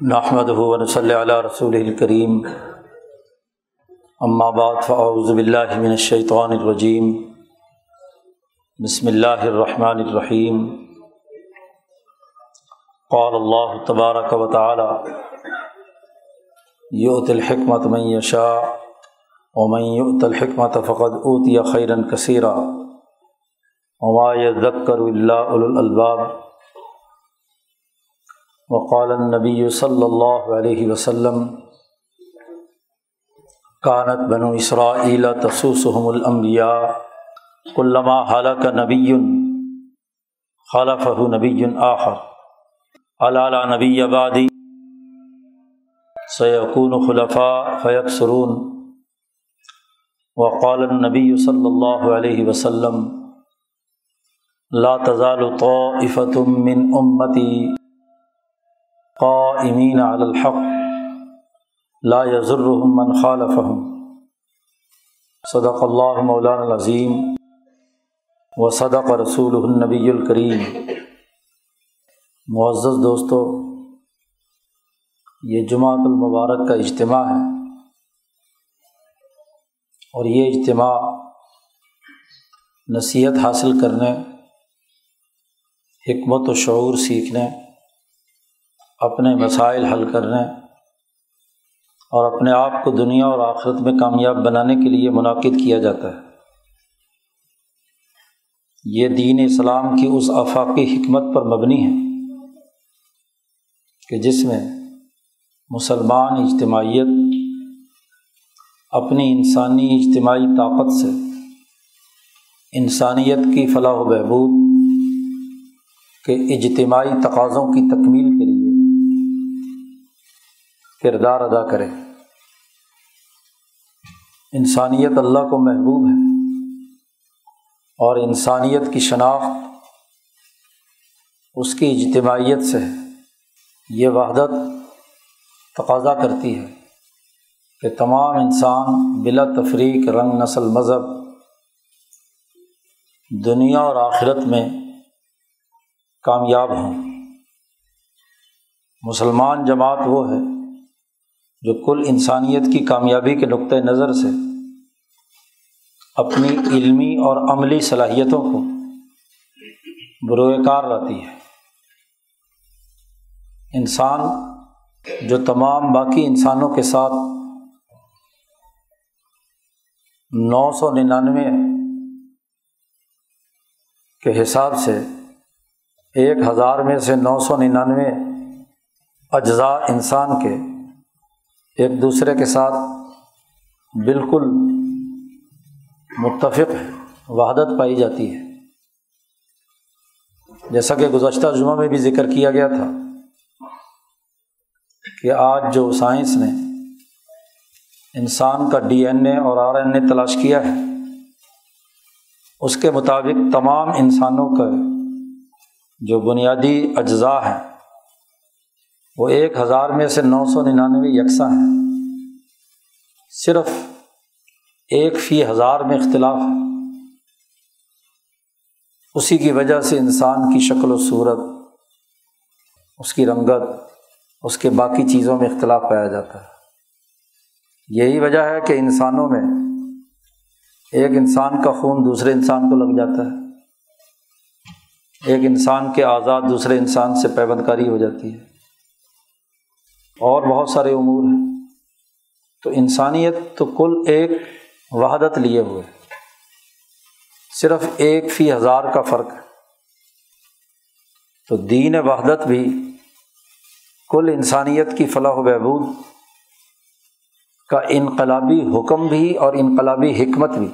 نحمد ہُون صلی اللہ رسول الکریم اما بعد فاعوذ باللہ من الشیطان الرجیم بسم اللہ الرحمن الرحیم قال اللہ تبارک و تعالی یؤت الحکمت من یشاء ومن یؤت الحکمت فقد اوتی خیرا کثیرا وما يذکر الا اولو الالباب وقال النبی صلی اللہ علیہ وسلم کانت بنو اسرائیل تسوسحم الانبیاء علامہ حلق نبی خلف نبی آخر علالہ نبی آبادی سیقون خلفاء فیق سرون وقال النبی صلی اللہ علیہ وسلم، لا تزال طائفة من امتی قائمین علی الحق، لا یضرهم من خالفهم. صدق اللہ مولانا العظیم و صدق رسول النبی الکریم. معزز دوستو، یہ جماعت المبارک کا اجتماع ہے اور یہ اجتماع نصیحت حاصل کرنے، حکمت و شعور سیکھنے اپنے مسائل حل کرنے اور اپنے آپ کو دنیا اور آخرت میں کامیاب بنانے کے لیے منعقد کیا جاتا ہے۔ یہ دین اسلام کی اس آفاقی حکمت پر مبنی ہے کہ جس میں مسلمان اجتماعیت اپنی انسانی اجتماعی طاقت سے انسانیت کی فلاح و بہبود کے اجتماعی تقاضوں کی تکمیل کے لیے کردار ادا کرے۔ انسانیت اللہ کو محبوب ہے اور انسانیت کی شناخت اس کی اجتماعیت سے یہ وحدت تقاضا کرتی ہے کہ تمام انسان بلا تفریق رنگ، نسل، مذہب، دنیا اور آخرت میں کامیاب ہوں۔ مسلمان جماعت وہ ہے جو کل انسانیت کی کامیابی کے نقطۂ نظر سے اپنی علمی اور عملی صلاحیتوں کو بروئے کار لاتی ہے۔ انسان جو تمام باقی انسانوں کے ساتھ نو سو ننانوے کے حساب سے ایک ہزار میں سے نو سو ننانوے اجزاء انسان کے ایک دوسرے کے ساتھ بالکل متفق وحدت پائی جاتی ہے۔ جیسا کہ گزشتہ جمعہ میں بھی ذکر کیا گیا تھا کہ آج جو سائنس نے انسان کا ڈی این اے اور آر این اے تلاش کیا ہے، اس کے مطابق تمام انسانوں کا جو بنیادی اجزاء ہیں وہ ایک ہزار میں سے نو سو ننانوے یکساں ہیں۔ صرف ایک فی ہزار میں اختلاف ہے۔ اسی کی وجہ سے انسان کی شکل و صورت، اس کی رنگت، اس کے باقی چیزوں میں اختلاف پایا جاتا ہے۔ یہی وجہ ہے کہ انسانوں میں ایک انسان کا خون دوسرے انسان کو لگ جاتا ہے۔ ایک انسان کے آزاد دوسرے انسان سے پیبند کاری ہو جاتی ہے۔ اور بہت سارے امور ہیں۔ تو انسانیت تو کل ایک وحدت لیے ہوئے۔ صرف ایک فی ہزار کا فرق ہے۔ تو دین وحدت بھی کل انسانیت کی فلاح و بہبود کا انقلابی حکم بھی اور انقلابی حکمت بھی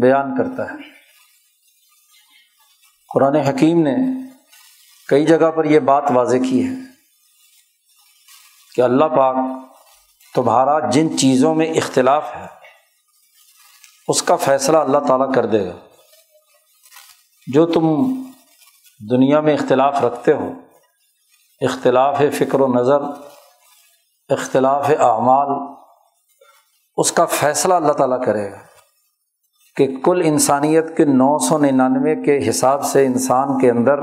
بیان کرتا ہے۔ قرآن حکیم نے کئی جگہ پر یہ بات واضح کی ہے۔ کہ اللہ پاک تمہارا جن چیزوں میں اختلاف ہے، اس کا فیصلہ اللہ تعالیٰ کر دے گا۔ جو تم دنیا میں اختلاف رکھتے ہو، اختلاف فکر و نظر، اختلاف اعمال، اس کا فیصلہ اللہ تعالیٰ کرے گا کہ کل انسانیت کے نو سو ننانوے کے حساب سے انسان کے اندر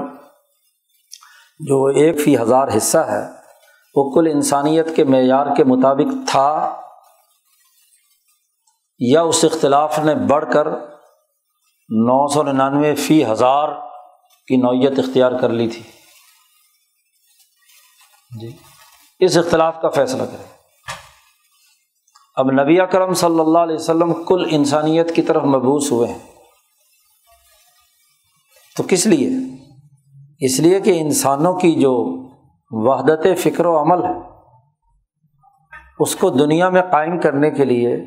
جو ایک فی ہزار حصہ ہے وہ کل انسانیت کے معیار کے مطابق تھا یا اس اختلاف نے بڑھ کر نو سو ننانوے فی ہزار کی نوعیت اختیار کر لی تھی۔ جی۔ اس اختلاف کا فیصلہ کرے اب نبی اکرم صلی اللہ علیہ وسلم کل انسانیت کی طرف مبوس ہوئے ہیں۔ تو کس لیے؟ اس لیے کہ انسانوں کی جو وحدت فکر و عمل ہے۔ اس کو دنیا میں قائم کرنے کے لیے،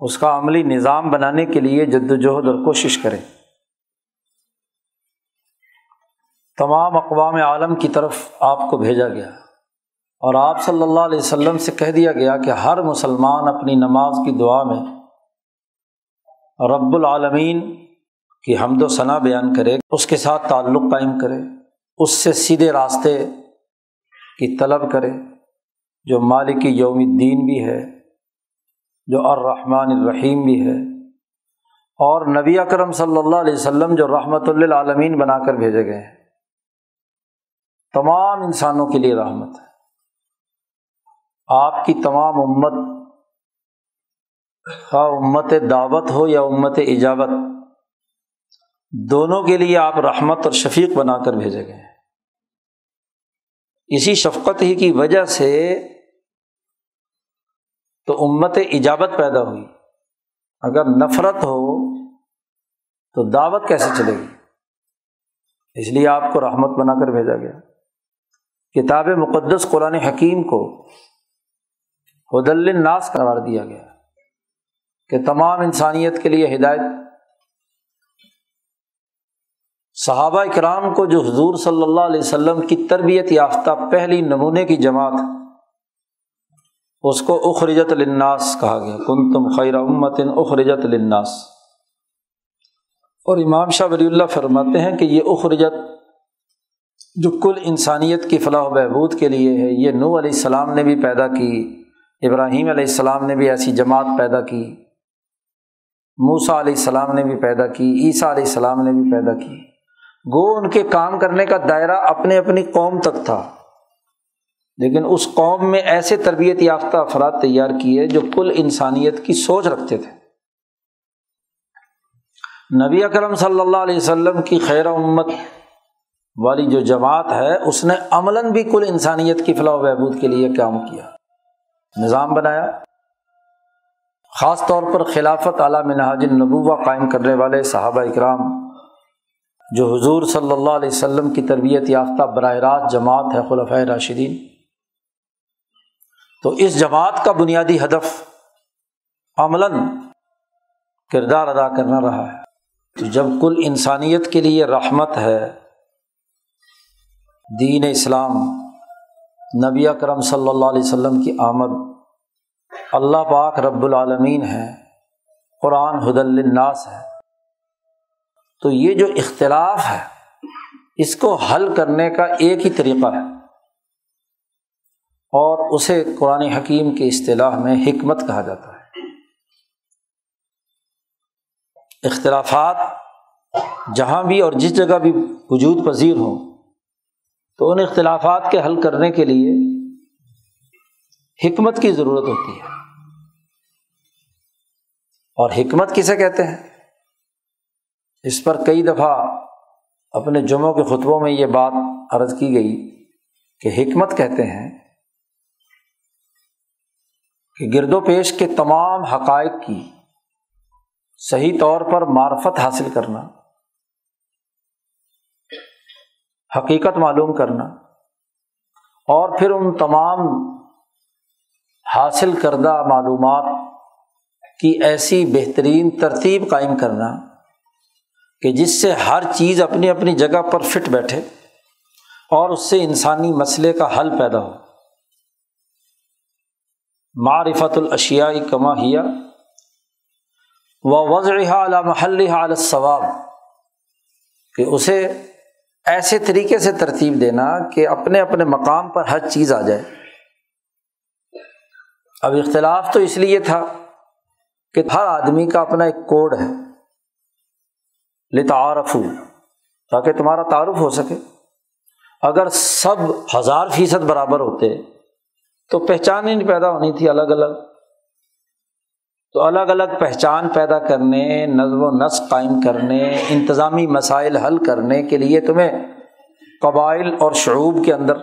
اس کا عملی نظام بنانے کے لیے جد وجہد اور کوشش کرے تمام اقوام عالم کی طرف آپ کو بھیجا گیا۔ اور آپ صلی اللہ علیہ وسلم سے کہہ دیا گیا کہ ہر مسلمان اپنی نماز کی دعا میں رب العالمین کی حمد و ثناء بیان کرے، اس کے ساتھ تعلق قائم کرے، اس سے سیدھے راستے کی طلب کرے، جو مالک یوم الدین بھی ہے، جو الرحمٰن الرحیم بھی ہے، اور نبی اکرم صلی اللہ علیہ وسلم جو رحمۃ اللہ بنا کر بھیجے گئے ہیں۔ تمام انسانوں کے لیے رحمت ہے۔ آپ کی تمام امت، خواہ امت دعوت ہو یا امت ایجابت دونوں کے لیے آپ رحمت اور شفیق بنا کر بھیجے گئے ہیں۔ اسی شفقت ہی کی وجہ سے تو امت ایجابت پیدا ہوئی۔ اگر نفرت ہو تو دعوت کیسے چلے گی؟ اس لیے آپ کو رحمت بنا کر بھیجا گیا۔ کتاب مقدس قرآن حکیم کو حد الناس قرار دیا گیا کہ تمام انسانیت کے لیے ہدایت صحابہ اکرام کو جو حضور صلی اللہ علیہ وسلم کی تربیت یافتہ پہلی نمونے کی جماعت، اس کو اخرجت الناس کہا گیا۔ کن تم خیر امتن اخرجت الناس اور امام شاہ ولی اللہ فرماتے ہیں کہ یہ اخرجت جو کل انسانیت کی فلاح و بہبود کے لیے ہے، یہ نو علیہ السلام نے بھی پیدا کی، ابراہیم علیہ السلام نے بھی ایسی جماعت پیدا کی موسا علیہ السلام نے بھی پیدا کی، عیسیٰ علیہ السلام نے بھی پیدا کی۔ گو ان کے کام کرنے کا دائرہ اپنے اپنی قوم تک تھا۔ لیکن اس قوم میں ایسے تربیت یافتہ افراد تیار کیے جو کل انسانیت کی سوچ رکھتے تھے۔ نبی اکرم صلی اللہ علیہ وسلم کی خیر امت والی جو جماعت ہے، اس نے عملاً بھی کل انسانیت کی فلاح و بہبود کے لیے کام کیا۔ نظام بنایا۔ خاص طور پر خلافت اعلیٰ منہاج النبوہ قائم کرنے والے صحابہ اکرام جو حضور صلی اللہ علیہ وسلم کی تربیت یافتہ براہ راست جماعت ہے خلفۂ راشدین۔ تو اس جماعت کا بنیادی ہدف عملاً کردار ادا کرنا رہا ہے۔ تو جب کل انسانیت کے لیے رحمت ہے، دین اسلام، نبی اکرم صلی اللہ علیہ وسلم کی آمد، اللہ پاک رب العالمین ہے، قرآن حد الناس ہے۔ تو یہ جو اختلاف ہے، اس کو حل کرنے کا ایک ہی طریقہ ہے۔ اور اسے قرآن حکیم کی اصطلاح میں حکمت کہا جاتا ہے۔ اختلافات جہاں بھی اور جس جگہ بھی وجود پذیر ہوں، تو ان اختلافات کے حل کرنے کے لیے حکمت کی ضرورت ہوتی ہے۔ اور حکمت کسے کہتے ہیں؟ اس پر کئی دفعہ اپنے جمعوں کے خطبوں میں یہ بات عرض کی گئی کہ حکمت کہتے ہیں کہ گرد و پیش کے تمام حقائق کی صحیح طور پر معرفت حاصل کرنا، حقیقت معلوم کرنا، اور پھر ان تمام حاصل کردہ معلومات کی ایسی بہترین ترتیب قائم کرنا۔ کہ جس سے ہر چیز اپنی اپنی جگہ پر فٹ بیٹھے اور اس سے انسانی مسئلے کا حل پیدا ہو۔ معرفت الاشیائی کما ہیا و وضع اعلیٰ محل ثواب کہ اسے ایسے طریقے سے ترتیب دینا کہ اپنے اپنے مقام پر ہر چیز آ جائے۔ اب اختلاف تو اس لیے تھا کہ ہر آدمی کا اپنا ایک کوڈ ہے۔ لتعارف تاکہ تمہارا تعارف ہو سکے۔ اگر سب ہزار فیصد برابر ہوتے، تو پہچان ہی نہیں پیدا ہونی تھی الگ الگ۔ تو الگ الگ پہچان پیدا کرنے، نظم و نسق قائم کرنے، انتظامی مسائل حل کرنے کے لیے تمہیں قبائل اور شعوب کے اندر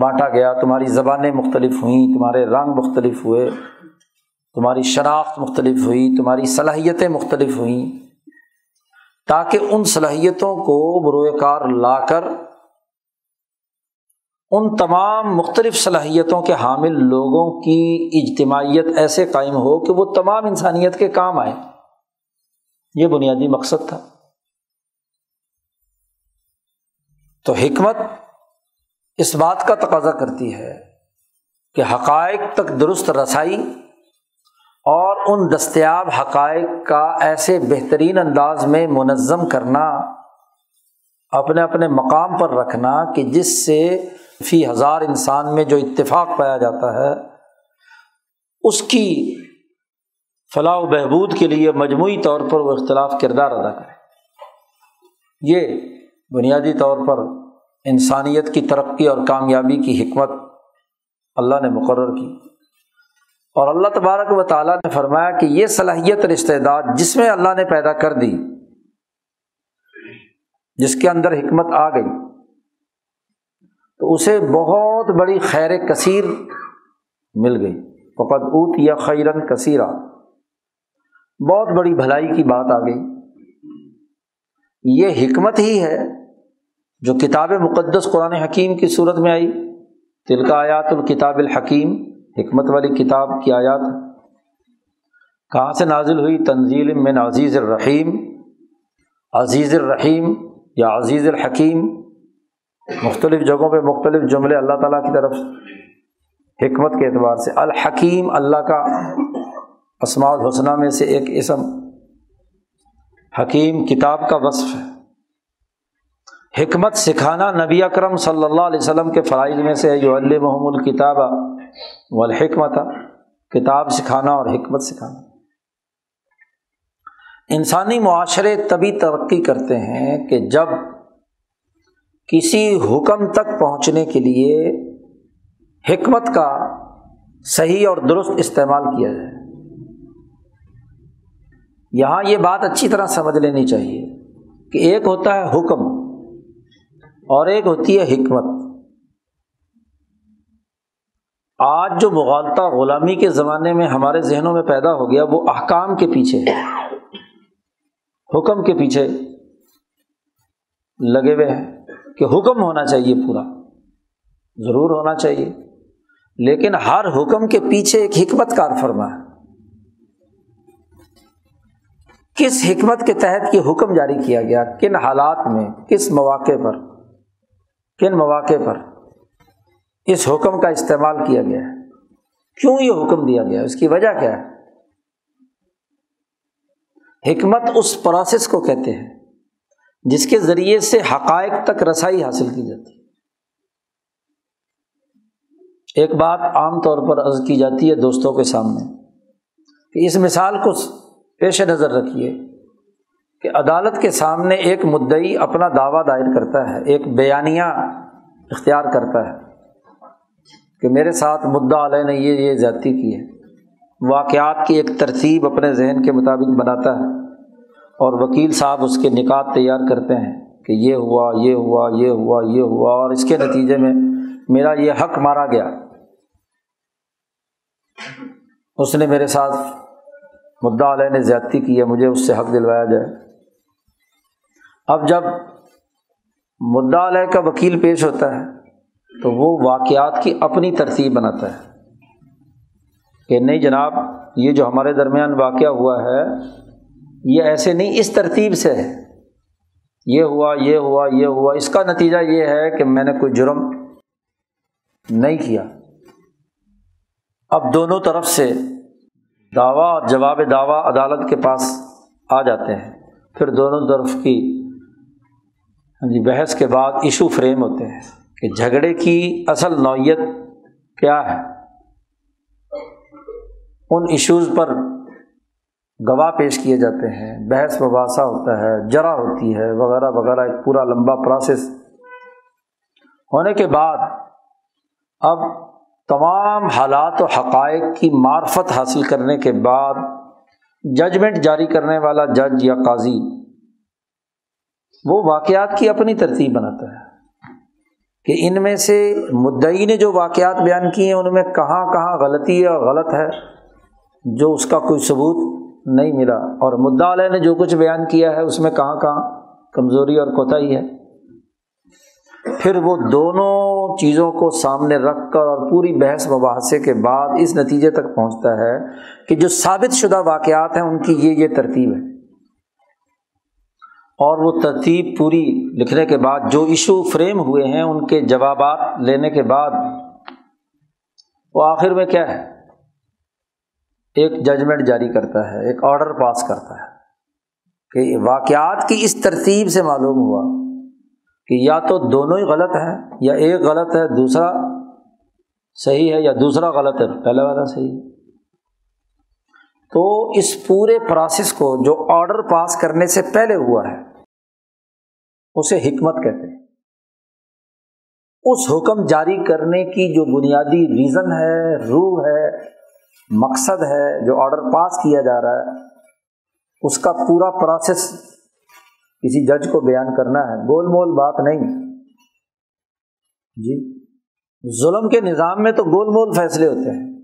بانٹا گیا۔ تمہاری زبانیں مختلف ہوئیں، تمہارے رنگ مختلف ہوئے، تمہاری شناخت مختلف ہوئی، تمہاری صلاحیتیں مختلف ہوئیں۔ تاکہ ان صلاحیتوں کو بروئے کار لا کر ان تمام مختلف صلاحیتوں کے حامل لوگوں کی اجتماعیت ایسے قائم ہو کہ وہ تمام انسانیت کے کام آئے یہ بنیادی مقصد تھا۔ تو حکمت اس بات کا تقاضا کرتی ہے کہ حقائق تک درست رسائی اور ان دستیاب حقائق کا ایسے بہترین انداز میں منظم کرنا، اپنے اپنے مقام پر رکھنا کہ جس سے فی ہزار انسان میں جو اتفاق پایا جاتا ہے، اس کی فلاح و بہبود کے لیے مجموعی طور پر وہ اختلاف کردار ادا کرے۔ یہ بنیادی طور پر انسانیت کی ترقی اور کامیابی کی حکمت اللہ نے مقرر کی۔ اور اللہ تبارک و تعالیٰ نے فرمایا کہ یہ صلاحیت رشتے دار جس میں اللہ نے پیدا کر دی، جس کے اندر حکمت آ گئی، تو اسے بہت بڑی خیر کثیر مل گئی۔ فقط اوت یا خیرن کثیرہ بہت بڑی بھلائی کی بات آ گئی۔ یہ حکمت ہی ہے جو کتاب مقدس قرآن حکیم کی صورت میں آئی۔ تل آیات الکتاب الحکیم۔ حکمت والی کتاب کی آیات کہاں سے نازل ہوئی؟ تنزیل من عزیز الرحیم۔ عزیز الرحیم یا عزیز الحکیم۔ مختلف جگہوں پہ مختلف جملے اللہ تعالیٰ کی طرف حکمت کے اعتبار سے۔ الحکیم اللہ کا اسماع الحسنہ میں سے ایک اسم۔ حکیم کتاب کا وصف ہے۔ حکمت سکھانا نبی اکرم صلی اللہ علیہ وسلم کے فرائض میں سے جو محمود الکتاب و الحکمت کتاب سکھانا اور حکمت سکھانا۔ انسانی معاشرے تبھی ترقی کرتے ہیں کہ جب کسی حکم تک پہنچنے کے لیے حکمت کا صحیح اور درست استعمال کیا جائے۔ یہاں یہ بات اچھی طرح سمجھ لینی چاہیے کہ ایک ہوتا ہے حکم اور ایک ہوتی ہے حکمت۔ آج جو مغالطہ غلامی کے زمانے میں ہمارے ذہنوں میں پیدا ہو گیا وہ احکام کے پیچھے ہے۔ حکم کے پیچھے لگے ہوئے ہیں کہ حکم ہونا چاہیے پورا، ضرور ہونا چاہیے۔ لیکن ہر حکم کے پیچھے ایک حکمت کار فرما ہے۔ کس حکمت کے تحت یہ حکم جاری کیا گیا؟ کن حالات میں؟ کس مواقع پر؟ کن مواقع پر؟ اس حکم کا استعمال کیا گیا ہے۔ کیوں یہ حکم دیا گیا اس کی وجہ کیا ہے؟ حکمت اس پروسیس کو کہتے ہیں جس کے ذریعے سے حقائق تک رسائی حاصل کی جاتی ہے۔ ایک بات عام طور پر عرض کی جاتی ہے دوستوں کے سامنے کہ اس مثال کو پیش نظر رکھیے کہ عدالت کے سامنے ایک مدعی اپنا دعویٰ دائر کرتا ہے، ایک بیانیہ اختیار کرتا ہے۔ کہ میرے ساتھ مدعا علیہ نے یہ یہ زیادتی کی ہے۔ واقعات کی ایک ترتیب اپنے ذہن کے مطابق بناتا ہے اور وکیل صاحب اس کے نکات تیار کرتے ہیں کہ یہ ہوا یہ ہوا یہ ہوا یہ ہوا اور اس کے نتیجے میں میرا یہ حق مارا گیا۔ اس نے میرے ساتھ مدعا علیہ نے زیادتی کی ہے، مجھے اس سے حق دلوایا جائے۔ اب جب مدعا علیہ کا وکیل پیش ہوتا ہے تو وہ واقعات کی اپنی ترتیب بناتا ہے کہ نہیں جناب، یہ جو ہمارے درمیان واقعہ ہوا ہے، یہ ایسے نہیں، اس ترتیب سے ہے۔ یہ ہوا یہ ہوا یہ ہوا۔ اس کا نتیجہ یہ ہے کہ میں نے کوئی جرم نہیں کیا۔ اب دونوں طرف سے دعویٰ اور جواب دعویٰ عدالت کے پاس آ جاتے ہیں۔ پھر دونوں طرف کی ہاں جی بحث کے بعد ایشو فریم ہوتے ہیں۔ کہ جھگڑے کی اصل نوعیت کیا ہے؟ ان ایشوز پر گواہ پیش کیے جاتے ہیں، بحث مباحثہ ہوتا ہے جرا ہوتی ہے، وغیرہ وغیرہ، ایک پورا لمبا پروسیس ہونے کے بعد اب تمام حالات و حقائق کی معرفت حاصل کرنے کے بعد ججمنٹ جاری کرنے والا جج یا قاضی وہ واقعات کی اپنی ترتیب بناتا ہے۔ کہ ان میں سے مدعی نے جو واقعات بیان کیے ہیں، ان میں کہاں کہاں غلطی ہے اور غلط ہے، جو اس کا کوئی ثبوت نہیں ملا۔ اور مدعا علیہ نے جو کچھ بیان کیا ہے، اس میں کہاں کہاں کمزوری اور کوتاہی ہے۔ پھر وہ دونوں چیزوں کو سامنے رکھ کر اور پوری بحث مباحثے کے بعد اس نتیجے تک پہنچتا ہے کہ جو ثابت شدہ واقعات ہیں، ان کی یہ یہ ترتیب ہے۔ اور وہ ترتیب پوری لکھنے کے بعد جو ایشو فریم ہوئے ہیں ان کے جوابات لینے کے بعد، وہ آخر میں کیا ہے؟ ایک ججمنٹ جاری کرتا ہے، ایک آڈر پاس کرتا ہے کہ واقعات کی اس ترتیب سے معلوم ہوا کہ یا تو دونوں ہی غلط ہیں یا ایک غلط ہے، دوسرا صحیح ہے یا دوسرا غلط ہے، پہلا والا صحیح ہے۔ تو اس پورے پروسیس کو جو آڈر پاس کرنے سے پہلے ہوا ہے، اسے حکمت کہتے ہیں۔ اس حکم جاری کرنے کی جو بنیادی ریزن ہے، روح ہے، مقصد ہے، جو آڈر پاس کیا جا رہا ہے، اس کا پورا پروسیس کسی جج کو بیان کرنا ہے۔ گول مول بات نہیں۔ جی ظلم کے نظام میں تو گول مول فیصلے ہوتے ہیں۔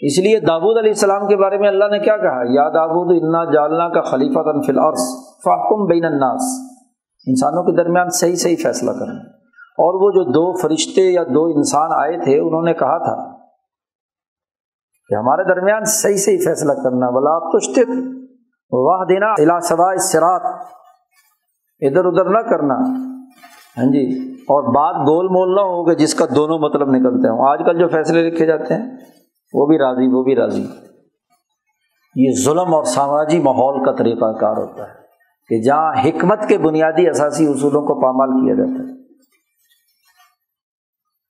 اس لیے دابود علیہ السلام کے بارے میں اللہ نے کیا کہا؟ یا دابود انا جالنا کا خلیفہ تنفل عرص فاکم بین الناس۔ انسانوں کے درمیان صحیح صحیح فیصلہ کرنا اور وہ جو دو فرشتے یا دو انسان آئے تھے، انہوں نے کہا تھا کہ ہمارے درمیان صحیح صحیح فیصلہ کرنا بلا تشت واہ دینا الا سوا سرات ادھر ادھر نہ کرنا۔ ہاں جی؟ اور بات گول مول نہ ہو کہ جس کا دونوں مطلب نکلتے ہوں۔ آج کل جو فیصلے لکھے جاتے ہیں وہ بھی راضی، وہ بھی راضی۔ یہ ظلم اور سماجی ماحول کا طریقہ کار ہوتا ہے کہ جہاں حکمت کے بنیادی اثاثی اصولوں کو پامال کیا جاتا ہے۔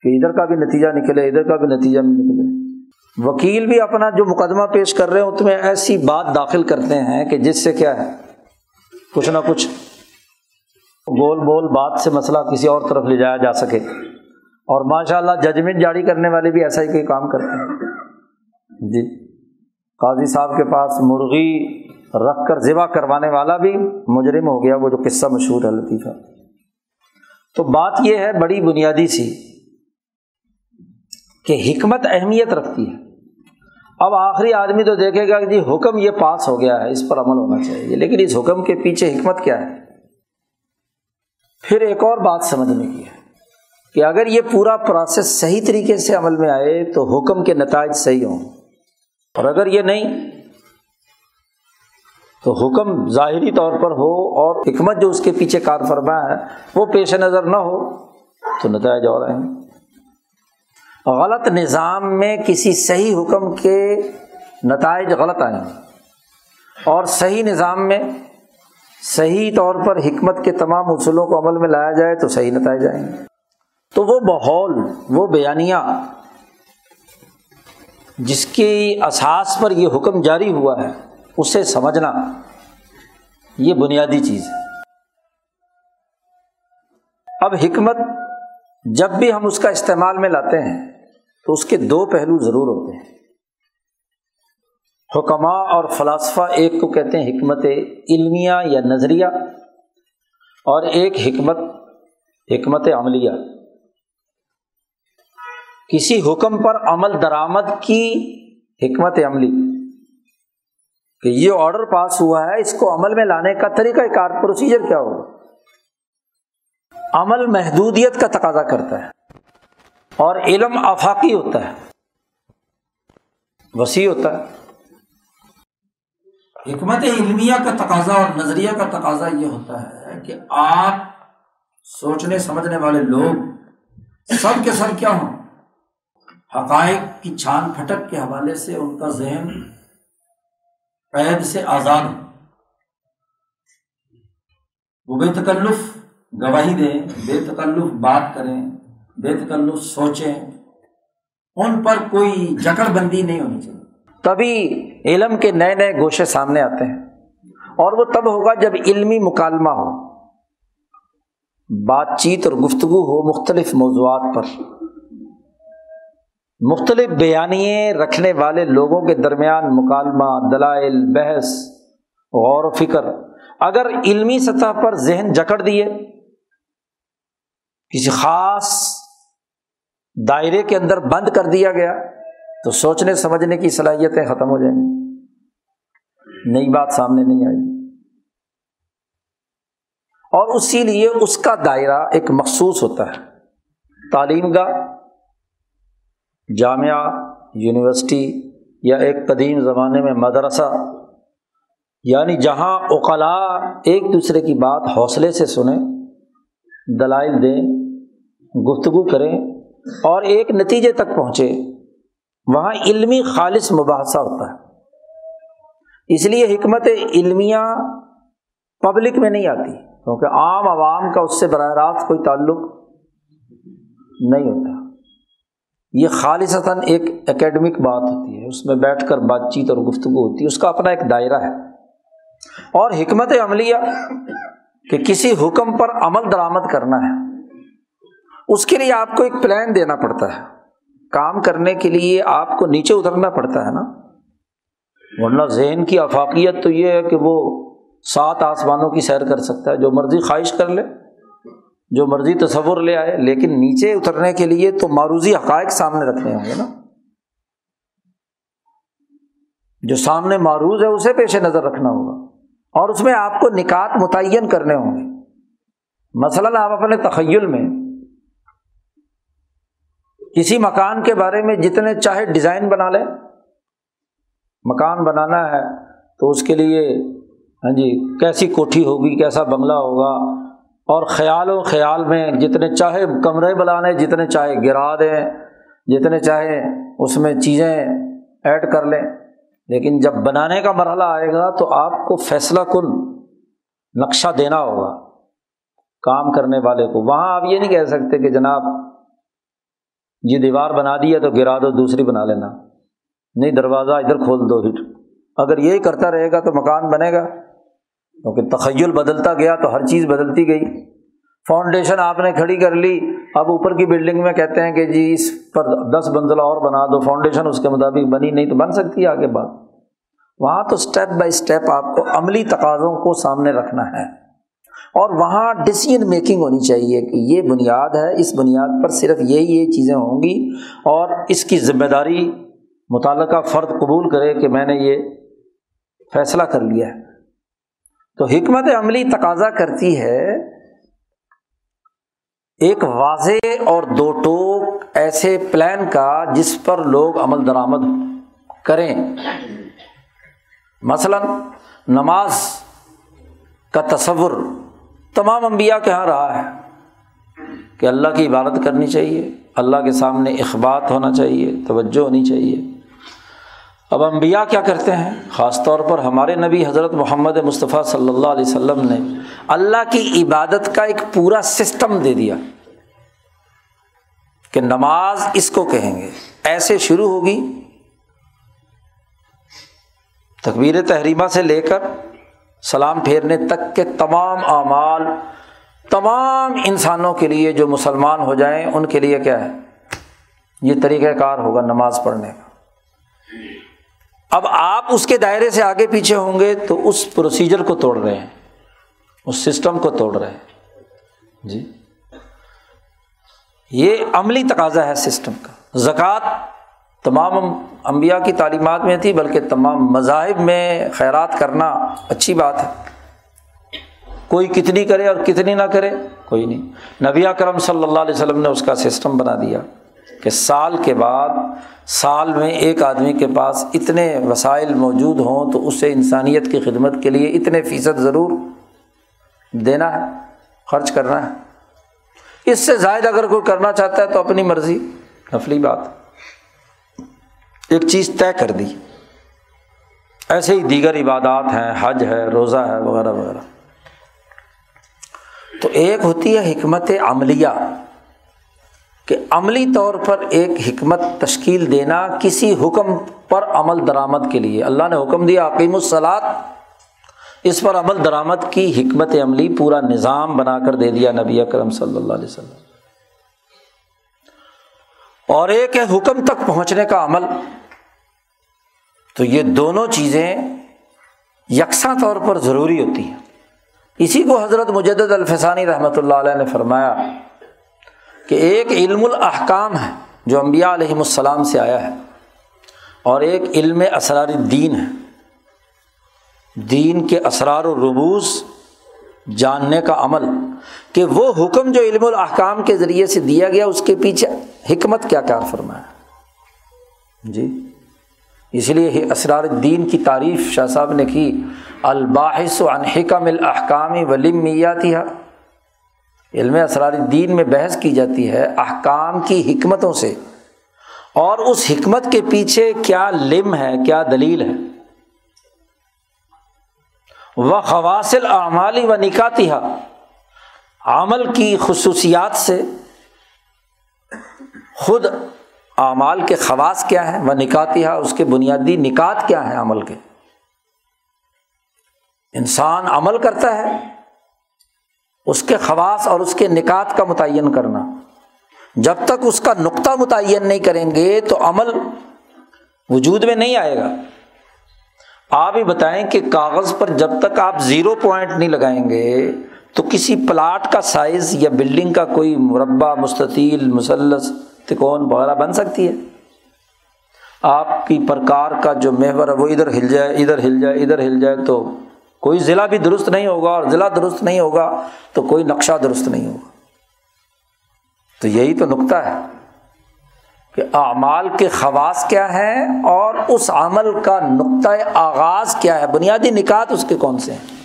کہ ادھر کا بھی نتیجہ نکلے، ادھر کا بھی نتیجہ نکلے۔ وکیل بھی اپنا جو مقدمہ پیش کر رہے ہو تمہیں ایسی بات داخل کرتے ہیں کہ جس سے کیا ہے، کچھ نہ کچھ گول بول بات سے مسئلہ کسی اور طرف لے جایا جا سکے۔ اور ماشاء اللہ ججمنٹ جاری کرنے والے بھی ایسا ہی کوئی کام کرتے ہیں۔ جی۔ قاضی صاحب کے پاس مرغی رکھ کر ذبح کروانے والا بھی مجرم ہو گیا، وہ جو قصہ مشہور ہے لطیفہ۔ تو بات یہ ہے بڑی بنیادی سی کہ حکمت اہمیت رکھتی ہے۔ اب آخری آدمی تو دیکھے گا کہ جی حکم یہ پاس ہو گیا ہے، اس پر عمل ہونا چاہیے۔ لیکن اس حکم کے پیچھے حکمت کیا ہے؟ پھر ایک اور بات سمجھنے کی ہے کہ اگر یہ پورا پروسیس صحیح طریقے سے عمل میں آئے تو حکم کے نتائج صحیح ہوں۔ اور اگر یہ نہیں، تو حکم ظاہری طور پر ہو اور حکمت جو اس کے پیچھے کار فرما ہے، وہ پیش نظر نہ ہو، تو نتائج اور آئیں غلط نظام میں کسی صحیح حکم کے نتائج غلط آئیں اور صحیح نظام میں صحیح طور پر حکمت کے تمام اصولوں کو عمل میں لایا جائے تو صحیح نتائج جائیں گے تو وہ ماحول، وہ بیانیہ جس کی اساس پر یہ حکم جاری ہوا ہے، اسے سمجھنا یہ بنیادی چیز ہے۔ اب حکمت جب بھی ہم اس کا استعمال میں لاتے ہیں، تو اس کے دو پہلو ضرور ہوتے ہیں۔ حکمہ اور فلاسفہ ایک کو کہتے ہیں حکمت علمیہ یا نظریہ، اور ایک حکمت حکمت عملیہ۔ کسی حکم پر عمل درآمد کی حکمت عملی۔ کہ یہ آڈر پاس ہوا ہے، اس کو عمل میں لانے کا طریقہ کار پروسیجر کیا ہوگا؟ عمل محدودیت کا تقاضا کرتا ہے اور علم آفاقی ہوتا ہے، وسیع ہوتا ہے۔ حکمت علمیہ کا تقاضا اور نظریہ کا تقاضا یہ ہوتا ہے کہ آپ سوچنے، سمجھنے والے لوگ سب کے سب کیا ہوں؟ حقائق کی چھان پھٹک کے حوالے سے ان کا ذہن قید سے آزاد ہو وہ بے تکلف گواہی دیں، بے تکلف بات کریں، بے تکلف سوچیں، ان پر کوئی جکڑ بندی نہیں ہونی چاہیے۔ تبھی علم کے نئے نئے گوشے سامنے آتے ہیں۔ اور وہ تب ہوگا جب علمی مکالمہ ہو۔ بات چیت اور گفتگو ہو مختلف موضوعات پر۔ مختلف بیانیے رکھنے والے لوگوں کے درمیان مکالمہ، دلائل، بحث، غور و فکر، اگر علمی سطح پر ذہن جکڑ دیے، کسی خاص دائرے کے اندر بند کر دیا گیا، تو سوچنے، سمجھنے کی صلاحیتیں ختم ہو جائیں گی۔ نئی بات سامنے نہیں آئے گی۔ اور اسی لیے اس کا دائرہ ایک مخصوص ہوتا ہے۔ تعلیم کا جامعہ، یونیورسٹی یا ایک قدیم زمانے میں مدرسہ یعنی جہاں اوقلا ایک دوسرے کی بات حوصلے سے سنیں، دلائل دیں، گفتگو کریں اور ایک نتیجے تک پہنچے وہاں علمی خالص مباحثہ ہوتا ہے۔ اس لیے حکمت علمیہ پبلک میں نہیں آتی، کیونکہ عام عوام کا اس سے براہ راست کوئی تعلق نہیں ہوتا۔ یہ خالصتاً ایک اکیڈمک بات ہوتی ہے، اس میں بیٹھ کر بات چیت اور گفتگو ہوتی ہے، اس کا اپنا ایک دائرہ ہے۔ اور حکمت عملیہ کہ کسی حکم پر عمل درآمد کرنا ہے، اس کے لیے آپ کو ایک پلان دینا پڑتا ہے۔ کام کرنے کے لیے آپ کو نیچے اترنا پڑتا ہے نا۔ ورنہ ذہن کی افاقیت تو یہ ہے کہ وہ سات آسمانوں کی سیر کر سکتا ہے، جو مرضی خواہش کر لے۔ جو مرضی تصور لے آئے، لیکن نیچے اترنے کے لیے تو معروضی حقائق سامنے رکھنے ہوں گے نا۔ جو سامنے معروض ہے، اسے پیش نظر رکھنا ہوگا۔ اور اس میں آپ کو نکات متعین کرنے ہوں گے۔ مثلاً آپ اپنے تخیل میں کسی مکان کے بارے میں جتنے چاہے ڈیزائن بنا لیں۔ مکان بنانا ہے تو اس کے لیے ہاں جی کیسی کوٹھی ہوگی، کیسا بنگلہ ہوگا اور خیال و خیال میں جتنے چاہے کمرے بنا لیں جتنے چاہے گرا دیں، جتنے چاہے اس میں چیزیں ایڈ کر لیں۔ لیکن جب بنانے کا مرحلہ آئے گا تو آپ کو فیصلہ کن نقشہ دینا ہوگا کام کرنے والے کو۔ وہاں آپ یہ نہیں کہہ سکتے کہ جناب یہ دیوار بنا دی ہے تو گرا دو، دوسری بنا لینا۔ نہیں، دروازہ ادھر کھول دو ہٹ اگر یہی کرتا رہے گا تو مکان بنے گا۔ کیونکہ تخیل بدلتا گیا تو ہر چیز بدلتی گئی۔ فاؤنڈیشن آپ نے کھڑی کر لی۔ اب اوپر کی بلڈنگ میں کہتے ہیں کہ جی اس پر دس منزلہ اور بنا دو۔ فاؤنڈیشن اس کے مطابق بنی نہیں تو بن سکتی ہے آگے بات۔ وہاں تو اسٹیپ بائی اسٹیپ آپ کو عملی تقاضوں کو سامنے رکھنا ہے۔ اور وہاں ڈسیزن میکنگ ہونی چاہیے کہ یہ بنیاد ہے۔ اس بنیاد پر صرف یہی یہ چیزیں ہوں گی۔ اور اس کی ذمہ داری متعلقہ فرد قبول کرے کہ میں نے یہ فیصلہ کر لیا ہے۔ تو حکمت عملی تقاضا کرتی ہے ایک واضح اور دو ٹوک ایسے پلان کا جس پر لوگ عمل درآمد کریں۔ مثلاً نماز کا تصور تمام انبیاء کے یہاں رہا ہے کہ اللہ کی عبادت کرنی چاہیے، اللہ کے سامنے اخبات ہونا چاہیے، توجہ ہونی چاہیے۔ اب انبیاء کیا کرتے ہیں؟ خاص طور پر ہمارے نبی حضرت محمد مصطفیٰ صلی اللہ علیہ وسلم نے اللہ کی عبادت کا ایک پورا سسٹم دے دیا کہ نماز اس کو کہیں گے۔ ایسے شروع ہوگی۔ تقبیر تحریمہ سے لے کر سلام پھیرنے تک کے تمام اعمال، تمام انسانوں کے لیے جو مسلمان ہو جائیں، ان کے لیے کیا ہے؟ یہ طریقۂ کار ہوگا نماز پڑھنے کا۔ اب آپ اس کے دائرے سے آگے پیچھے ہوں گے تو اس پروسیجر کو توڑ رہے ہیں۔ اس سسٹم کو توڑ رہے ہیں۔ جی۔ یہ عملی تقاضا ہے سسٹم کا۔ زکوٰۃ تمام امبیا کی تعلیمات میں تھی، بلکہ تمام مذاہب میں خیرات کرنا اچھی بات ہے۔ کوئی کتنی کرے اور کتنی نہ کرے، کوئی نہیں۔ نبی کرم صلی اللہ علیہ وسلم نے اس کا سسٹم بنا دیا۔ کہ سال کے بعد سال میں ایک آدمی کے پاس اتنے وسائل موجود ہوں تو اسے انسانیت کی خدمت کے لیے اتنے فیصد ضرور دینا ہے، خرچ کرنا ہے۔ اس سے زائد اگر کوئی کرنا چاہتا ہے تو اپنی مرضی۔ نفلی بات۔ ایک چیز طے کر دی۔ ایسے ہی دیگر عبادات ہیں، حج ہے، روزہ ہے، وغیرہ وغیرہ۔ تو ایک ہوتی ہے حکمت عملیہ۔ کہ عملی طور پر ایک حکمت تشکیل دینا کسی حکم پر عمل درآمد کے لیے۔ اللہ نے حکم دیا عقیم الصلاط اس پر عمل درآمد کی حکمت عملی پورا نظام بنا کر دے دیا نبی اکرم صلی اللہ علیہ وسلم۔ اور ایک ہے حکم تک پہنچنے کا عمل۔ تو یہ دونوں چیزیں یکساں طور پر ضروری ہوتی ہیں۔ اسی کو حضرت مجدد الفسانی رحمۃ اللہ علیہ نے فرمایا کہ ایک علم الاحکام ہے جو امبیا علیہم السلام سے آیا ہے اور ایک علم اسرار دین ہے۔ دین کے اسرار و ربوس جاننے کا عمل کہ وہ حکم جو علم الاحکام کے ذریعے سے دیا گیا اس کے پیچھے حکمت کیا کیا فرمایا۔ جی۔ اس لیے اسرار الدین کی تعریف شاہ صاحب نے کی، الباحث و انحکم الحکامی ولیم میاتیہ علم اسرار الدین میں بحث کی جاتی ہے احکام کی حکمتوں سے۔ اور اس حکمت کے پیچھے کیا لم ہے، کیا دلیل ہے؟ وہ خواصل اعمالی و نکاتیہ عمل کی خصوصیات سے خود اعمال کے خواص کیا ہے وہ نکاتیہ اس کے بنیادی نکات کیا ہے عمل کے؟ انسان عمل کرتا ہے اس کے خواص اور اس کے نکات کا متعین کرنا۔ جب تک اس کا نقطہ متعین نہیں کریں گے تو عمل وجود میں نہیں آئے گا۔ آپ ہی بتائیں کہ کاغذ پر جب تک آپ زیرو پوائنٹ نہیں لگائیں گے تو کسی پلاٹ کا سائز یا بلڈنگ کا کوئی مربع، مستطیل مسلس تکون، وغیرہ بن سکتی ہے۔ آپ کی پرکار کا جو محور ہے وہ ادھر ہل جائے، ادھر ہل جائے، ادھر ہل جائے تو کوئی ضلع بھی درست نہیں ہوگا اور ضلع درست نہیں ہوگا تو کوئی نقشہ درست نہیں ہوگا۔ تو یہی تو نقطہ ہے کہ اعمال کے خواص کیا ہے اور اس عمل کا نقطۂ آغاز کیا ہے۔ بنیادی نکات اس کے کون سے ہیں؟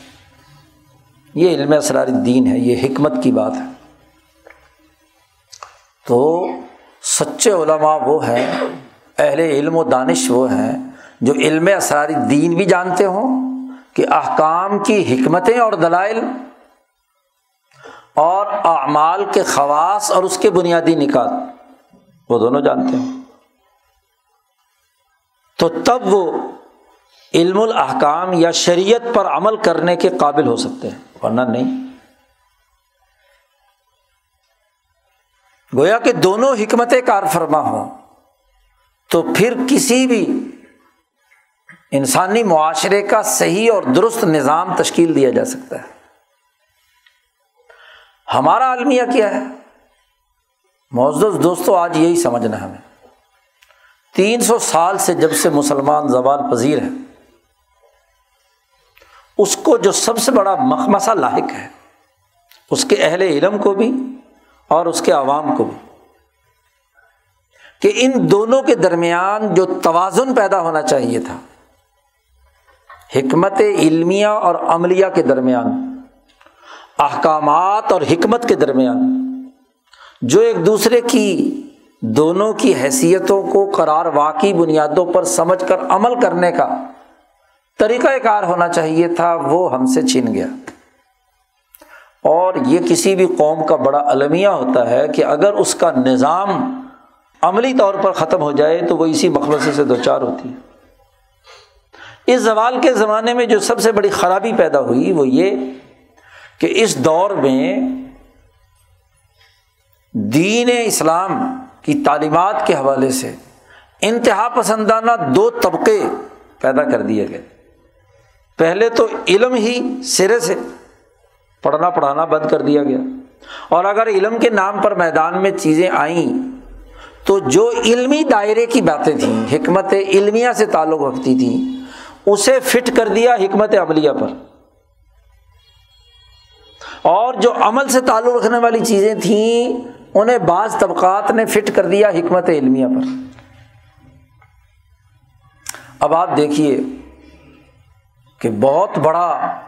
یہ علم اسرار الدین ہے، یہ حکمت کی بات ہے۔ تو سچے علماء وہ ہیں، اہل علم و دانش وہ ہیں جو علم اسرار الدین بھی جانتے ہوں کہ احکام کی حکمتیں اور دلائل اور اعمال کے خواص اور اس کے بنیادی نکات، وہ دونوں جانتے ہیں۔ تو تب وہ علم الاحکام یا شریعت پر عمل کرنے کے قابل ہو سکتے ہیں، ورنہ نہیں۔ گویا کہ دونوں حکمتیں کار فرما ہوں، تو پھر کسی بھی انسانی معاشرے کا صحیح اور درست نظام تشکیل دیا جا سکتا ہے۔ ہمارا المیہ کیا ہے؟ معزز دوستوں آج یہی سمجھنا ہمیں۔ تین سو سال سے جب سے مسلمان زبان پذیر ہے، اس کو جو سب سے بڑا مخمسہ لاحق ہے، اس کے اہل علم کو بھی اور اس کے عوام کو بھی۔ کہ ان دونوں کے درمیان جو توازن پیدا ہونا چاہیے تھا حکمت علمیہ اور عملیہ کے درمیان، احکامات اور حکمت کے درمیان، جو ایک دوسرے کی دونوں کی حیثیتوں کو قرار واقعی بنیادوں پر سمجھ کر عمل کرنے کا طریقہ کار ہونا چاہیے تھا، وہ ہم سے چھن گیا۔ اور یہ کسی بھی قوم کا بڑا المیہ ہوتا ہے کہ اگر اس کا نظام عملی طور پر ختم ہو جائے تو وہ اسی مقبصے سے دو چار ہوتی ہے۔ اس زوال کے زمانے میں جو سب سے بڑی خرابی پیدا ہوئی وہ یہ کہ اس دور میں دین اسلام کی تعلیمات کے حوالے سے انتہا پسندانہ دو طبقے پیدا کر دیے گئے۔ پہلے تو علم ہی سرے سے پڑھنا پڑھانا بند کر دیا گیا۔ اور اگر علم کے نام پر میدان میں چیزیں آئیں تو جو علمی دائرے کی باتیں تھیں، حکمت علمیہ سے تعلق رکھتی تھیں اسے فٹ کر دیا حکمت عملیہ پر۔ اور جو عمل سے تعلق رکھنے والی چیزیں تھیں، انہیں بعض طبقات نے فٹ کر دیا حکمت علمیہ پر۔ اب آپ دیکھیے کہ بہت بڑا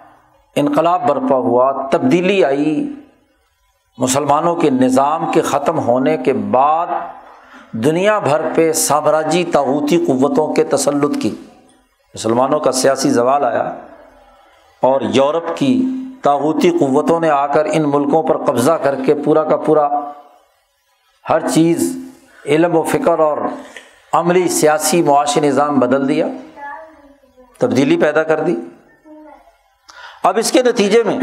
انقلاب برپا ہوا، تبدیلی آئی، مسلمانوں کے نظام کے ختم ہونے کے بعد دنیا بھر پہ سامراجی تاوتی قوتوں کے تسلط کی۔ مسلمانوں کا سیاسی زوال آیا اور یورپ کی تاغوتی قوتوں نے آ کر ان ملکوں پر قبضہ کر کے پورا کا پورا ہر چیز علم و فکر اور عملی سیاسی معاشی نظام بدل دیا، تبدیلی پیدا کر دی۔ اب اس کے نتیجے میں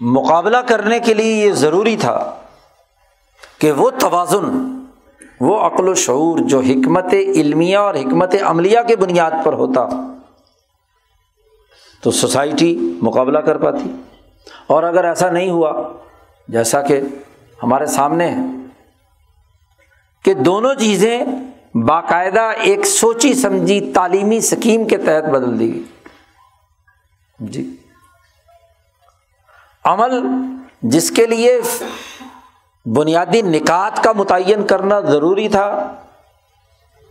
مقابلہ کرنے کے لیے یہ ضروری تھا کہ وہ توازن وہ عقل و شعور جو حکمت علمیہ اور حکمت عملیہ کے بنیاد پر ہوتا، تو سوسائٹی مقابلہ کر پاتی۔ اور اگر ایسا نہیں ہوا، جیسا کہ ہمارے سامنے ہے، کہ دونوں چیزیں باقاعدہ ایک سوچی سمجھی تعلیمی اسکیم کے تحت بدل دی گئی۔ جی۔ عمل جس کے لیے بنیادی نکات کا متعین کرنا ضروری تھا۔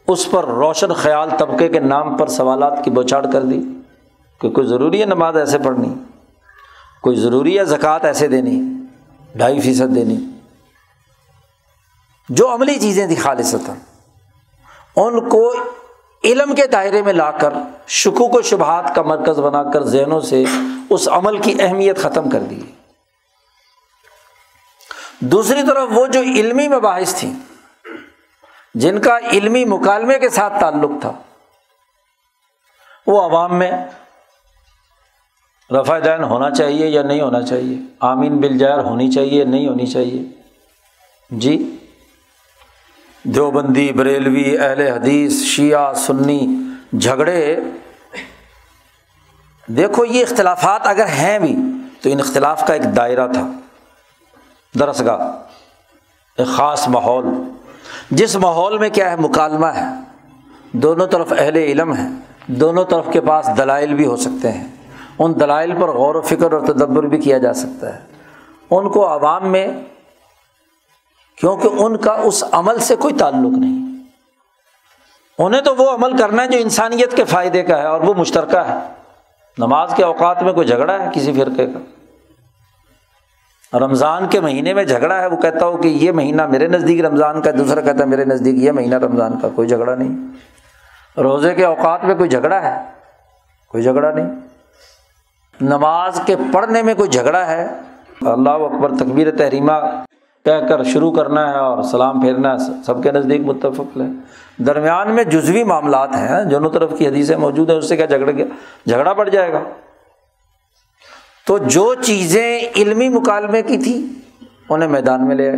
اس پر روشن خیال طبقے کے نام پر سوالات کی بوچھاڑ کر دی کہ کوئی ضروری ہے نماز ایسے پڑھنی، کوئی ضروری ہے زکوٰۃ ایسے دینی ڈھائی فیصد دینی جو عملی چیزیں تھیں خالصتا ان کو علم کے دائرے میں لا کر شکوک و شبہات کا مرکز بنا کر ذہنوں سے اس عمل کی اہمیت ختم کر دی۔ دوسری طرف وہ جو علمی مباحث تھیں، جن کا علمی مکالمے کے ساتھ تعلق تھا، وہ عوام میں رفع دین ہونا چاہیے یا نہیں ہونا چاہیے؟ آمین بل جائر ہونی چاہیے، نہیں ہونی چاہیے؟ جی دیوبندی، بریلوی، اہل حدیث، شیعہ، سنی جھگڑے، دیکھو یہ اختلافات اگر ہیں بھی تو ان اختلاف کا ایک دائرہ تھا۔ درس گاہ، ایک خاص ماحول۔ جس ماحول میں کیا ہے؟ مکالمہ ہے۔ دونوں طرف اہل علم ہے دونوں طرف کے پاس دلائل بھی ہو سکتے ہیں۔ ان دلائل پر غور و فکر اور تدبر بھی کیا جا سکتا ہے۔ ان کو عوام میں، کیونکہ ان کا اس عمل سے کوئی تعلق نہیں۔ انہیں تو وہ عمل کرنا ہے جو انسانیت کے فائدے کا ہے اور وہ مشترکہ ہے۔ نماز کے اوقات میں کوئی جھگڑا ہے کسی فرقے کا؟ رمضان کے مہینے میں جھگڑا ہے، وہ کہتا ہو کہ یہ مہینہ میرے نزدیک رمضان کا، دوسرا کہتا ہے میرے نزدیک یہ مہینہ رمضان کا، کوئی جھگڑا نہیں۔ روزے کے اوقات میں کوئی جھگڑا ہے؟ کوئی جھگڑا نہیں۔ نماز کے پڑھنے میں کوئی جھگڑا ہے؟ اللہ اکبر تقبیر تحریمہ کہہ کر شروع کرنا ہے اور سلام پھیرنا ہے، سب کے نزدیک متفق ہے۔ درمیان میں جزوی معاملات ہیں دونوں طرف کی حدیثیں موجود ہیں، اس سے کیا جھگڑ گیا جھگڑا پڑ جائے گا؟ تو جو چیزیں علمی مکالمے کی تھی انہیں میدان میں لے آئے۔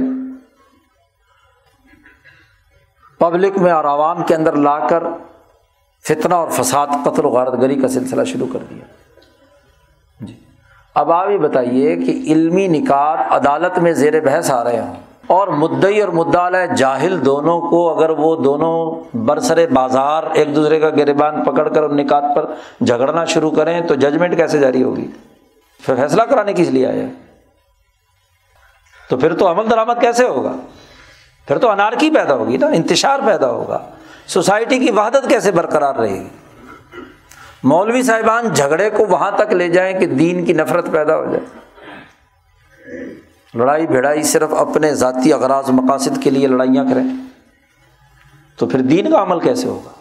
پبلک میں اور عوام کے اندر لا کر فتنہ اور فساد، قتل و غارت گری کا سلسلہ شروع کر دیا۔ جی۔ اب آپ یہ بتائیے کہ علمی نکات عدالت میں زیر بحث آ رہے ہوں اور مدعی اور مدعا جاہل دونوں کو اگر وہ دونوں برسر بازار ایک دوسرے کا گربان پکڑ کر ان نکات پر جھگڑنا شروع کریں تو ججمنٹ کیسے جاری ہوگی؟ پھر فیصلہ کرانے کس لیے آئے تو پھر تو عمل درآمد کیسے ہوگا؟ پھر تو انارکی پیدا ہوگی نا، انتشار پیدا ہوگا۔ سوسائٹی کی وحدت کیسے برقرار رہے گی؟ مولوی صاحبان جھگڑے کو وہاں تک لے جائیں کہ دین کی نفرت پیدا ہو جائے۔ لڑائی بھڑائی صرف اپنے ذاتی اغراض مقاصد کے لیے لڑائیاں کریں۔ تو پھر دین کا عمل کیسے ہوگا؟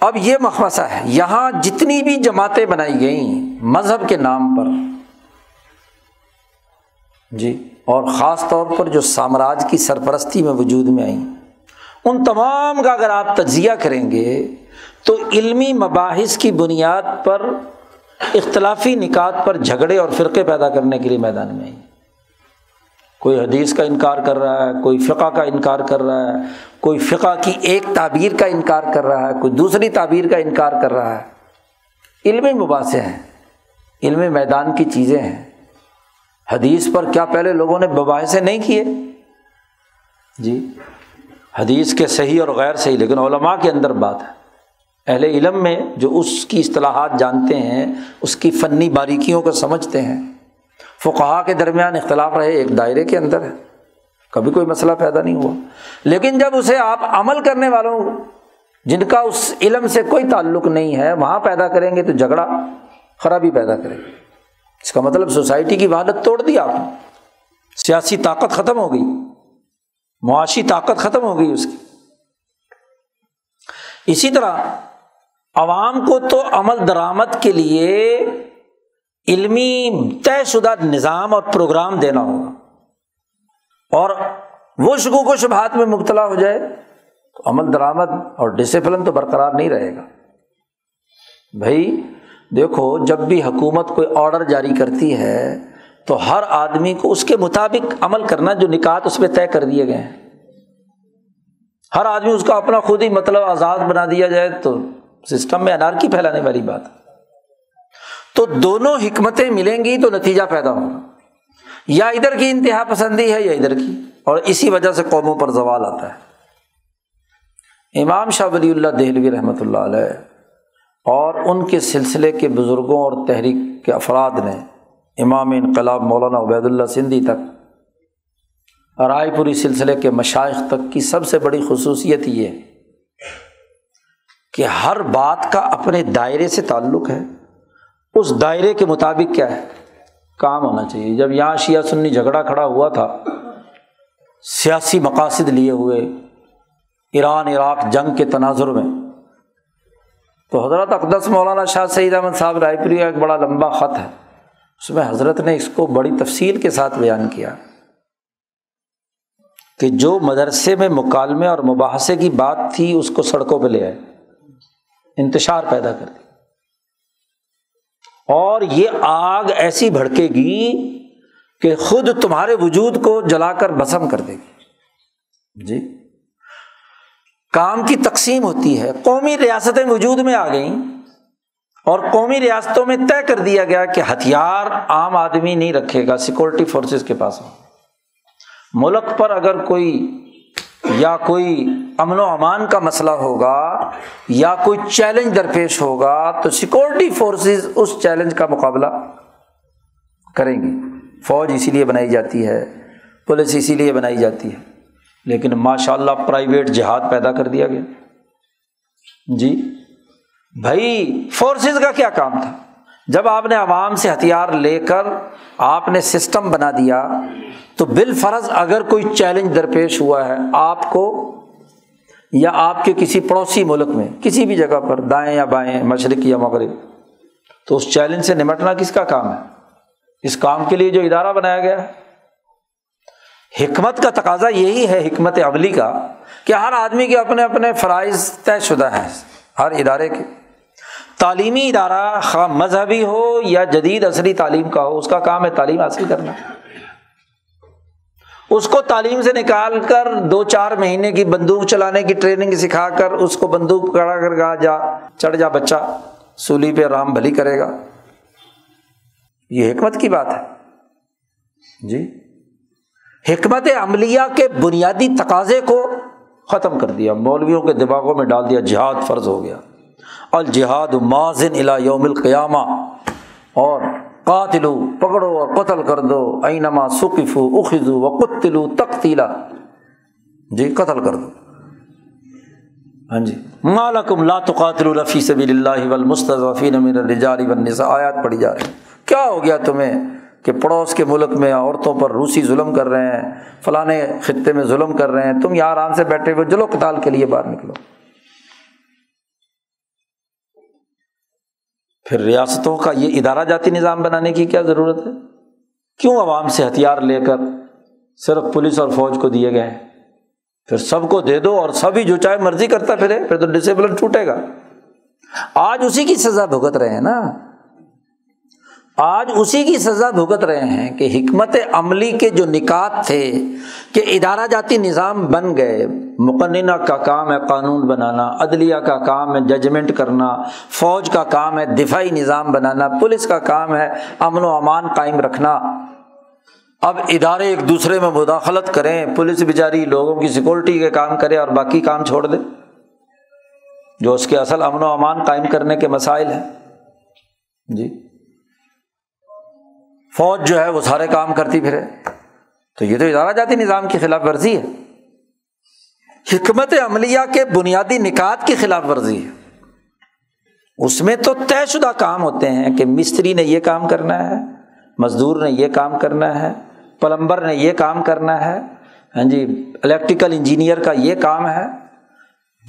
اب یہ مخمسہ ہے، یہاں جتنی بھی جماعتیں بنائی گئیں مذہب کے نام پر۔ جی اور خاص طور پر جو سامراج کی سرپرستی میں وجود میں آئیں۔ ان تمام کا اگر آپ تجزیہ کریں گے، تو علمی مباحث کی بنیاد پر اختلافی نکات پر جھگڑے اور فرقے پیدا کرنے کے لیے میدان میں آئیں۔ کوئی حدیث کا انکار کر رہا ہے، کوئی فقہ کا انکار کر رہا ہے، کوئی فقہ کی ایک تعبیر کا انکار کر رہا ہے، کوئی دوسری تعبیر کا انکار کر رہا ہے۔ علمی مباحثے ہیں علمی میدان کی چیزیں ہیں۔ حدیث پر کیا پہلے لوگوں نے مباحثے نہیں کیے؟ جی حدیث کے صحیح اور غیر صحیح، لیکن علماء کے اندر بات ہے۔ اہل علم میں جو اس کی اصطلاحات جانتے ہیں، اس کی فنی باریکیوں کو سمجھتے ہیں۔ فقہا کے درمیان اختلاف رہے، ایک دائرے کے اندر ہے۔ کبھی کوئی مسئلہ پیدا نہیں ہوا۔ لیکن جب اسے آپ عمل کرنے والوں، جن کا اس علم سے کوئی تعلق نہیں ہے، وہاں پیدا کریں گے تو جھگڑا خرابی پیدا کرے گی اس کا مطلب سوسائٹی کی وحالت توڑ دی آپ نے۔ سیاسی طاقت ختم ہو گئی۔ معاشی طاقت ختم ہو گئی اس کی۔ اسی طرح عوام کو تو عمل درآمد کے لیے علمی طے شدہ نظام اور پروگرام دینا ہوگا۔ اور وہ شکو کو شبہات میں مبتلا ہو جائے تو عمل درآمد اور ڈسپلن تو برقرار نہیں رہے گا۔ بھائی، دیکھو، جب بھی حکومت کوئی آڈر جاری کرتی ہے تو ہر آدمی کو اس کے مطابق عمل کرنا جو نکات اس میں طے کر دیے گئے ہیں۔ ہر آدمی اس کا اپنا خود ہی مطلب آزاد بنا دیا جائے تو سسٹم میں انارکی پھیلانے والی بات۔ تو دونوں حکمتیں ملیں گی تو نتیجہ پیدا ہوگا۔ یا ادھر کی انتہا پسندی ہے یا ادھر کی۔ اور اسی وجہ سے قوموں پر زوال آتا ہے۔ امام شاہ ولی اللہ دہلوی رحمۃ اللہ علیہ اور ان کے سلسلے کے بزرگوں اور تحریک کے افراد نے امام انقلاب مولانا عبید اللہ سندھی تک، رائے پوری سلسلے کے مشائق تک کی سب سے بڑی خصوصیت یہ کہ ہر بات کا اپنے دائرے سے تعلق ہے۔ اس دائرے کے مطابق کیا ہے؟ کام ہونا چاہیے۔ جب یہاں شیعہ سنی جھگڑا کھڑا ہوا تھا، سیاسی مقاصد لیے ہوئے ایران، عراق جنگ کے تناظر میں، تو حضرت اقدس مولانا شاہ سعید احمد صاحب رائے پوری کا ایک بڑا لمبا خط ہے۔ اس میں حضرت نے اس کو بڑی تفصیل کے ساتھ بیان کیا کہ جو مدرسے میں مکالمے اور مباحثے کی بات تھی، اس کو سڑکوں پہ لے آئے۔ انتشار پیدا کر دی اور یہ آگ ایسی بھڑکے گی کہ خود تمہارے وجود کو جلا کر بسم کر دے گی۔ جی۔ کام کی تقسیم ہوتی ہے۔ قومی ریاستیں وجود میں آ گئیں اور قومی ریاستوں میں طے کر دیا گیا کہ ہتھیار عام آدمی نہیں رکھے گا سیکورٹی فورسز کے پاس۔ ملک پر اگر کوئی یا کوئی امن و امان کا مسئلہ ہوگا، یا کوئی چیلنج درپیش ہوگا، تو سیکورٹی فورسز اس چیلنج کا مقابلہ کریں گی فوج اسی لیے بنائی جاتی ہے، پولیس اسی لیے بنائی جاتی ہے۔ لیکن ماشاء اللہ پرائیویٹ جہاد پیدا کر دیا گیا۔ جی بھائی فورسز کا کیا کام تھا؟ جب آپ نے عوام سے ہتھیار لے کر آپ نے سسٹم بنا دیا تو بال فرض اگر کوئی چیلنج درپیش ہوا ہے آپ کو یا آپ کے کسی پڑوسی ملک میں، کسی بھی جگہ پر، دائیں یا بائیں، مشرق یا مغرب، تو اس چیلنج سے نمٹنا کس کا کام ہے؟ اس کام کے لیے جو ادارہ بنایا گیا ہے۔ حکمت کا تقاضا یہی ہے، حکمت عملی کا، کہ ہر آدمی کے اپنے اپنے فرائض طے شدہ ہیں، ہر ادارے کے۔ تعلیمی ادارہ خواہ مذہبی ہو یا جدید عصری تعلیم کا ہو، اس کا کام ہے تعلیم حاصل کرنا۔ اس کو تعلیم سے نکال کر دو چار مہینے کی بندوق چلانے کی ٹریننگ سکھا کر اس کو بندوق کڑا کر گا، جا، چڑھ جا بچہ، سولی پہ رام بھلی کرے گا۔ یہ حکمت کی بات ہے۔ جی۔ حکمت عملیہ کے بنیادی تقاضے کو ختم کر دیا، مولویوں کے دماغوں میں ڈال دیا، جہاد فرض ہو گیا۔ الجہاد مازن الا یوم القیامہ۔ اور قاتلو، پکڑو اور قتل کر دو۔ اینما سقفو، اخذو و قتلو تقتیلا۔ جی قتل کر دو۔ ہاں جی۔ مالکم لا تقاتلوا لفی سبیل اللہ والمستضعفین من الرجال والنساء۔ آیات پڑھی جا رہی۔ کیا ہو گیا تمہیں کہ پڑوس کے ملک میں عورتوں پر روسی ظلم کر رہے ہیں فلاں خطے میں ظلم کر رہے ہیں، تم یہاں آرام سے بیٹھے ہوئے جلو قتال کے لیے باہر نکلو۔ پھر ریاستوں کا یہ ادارہ جاتی نظام بنانے کی کیا ضرورت ہے؟ کیوں عوام سے ہتھیار لے کر صرف پولیس اور فوج کو دیے گئے؟ پھر سب کو دے دو اور سبھی جو چاہے مرضی کرتا پھرے، پھر تو ڈسپلن ٹوٹے گا۔ آج اسی کی سزا بھگت رہے ہیں نا؟ آج اسی کی سزا بھگت رہے ہیں کہ حکمت عملی کے جو نکات تھے، کہ ادارہ جاتی نظام بن گئے، مقننہ کا کام ہے قانون بنانا، عدلیہ کا کام ہے ججمنٹ کرنا، فوج کا کام ہے دفاعی نظام بنانا، پولیس کا کام ہے امن و امان قائم رکھنا۔ اب ادارے ایک دوسرے میں مداخلت کریں، پولیس بیچاری لوگوں کی سیکورٹی کے کام کرے اور باقی کام چھوڑ دے، جو اس کے اصل امن و امان قائم کرنے کے مسائل ہیں۔ جی۔ فوج جو ہے وہ سارے کام کرتی پھرے۔ تو یہ تو ادارہ جاتی نظام کی خلاف ورزی ہے۔ حکمت عملیہ کے بنیادی نکات کی خلاف ورزی ہے۔ اس میں تو طے شدہ کام ہوتے ہیں کہ مستری نے یہ کام کرنا ہے، مزدور نے یہ کام کرنا ہے، پلمبر نے یہ کام کرنا ہے۔ ہاں جی الیکٹریکل انجینئر کا یہ کام ہے۔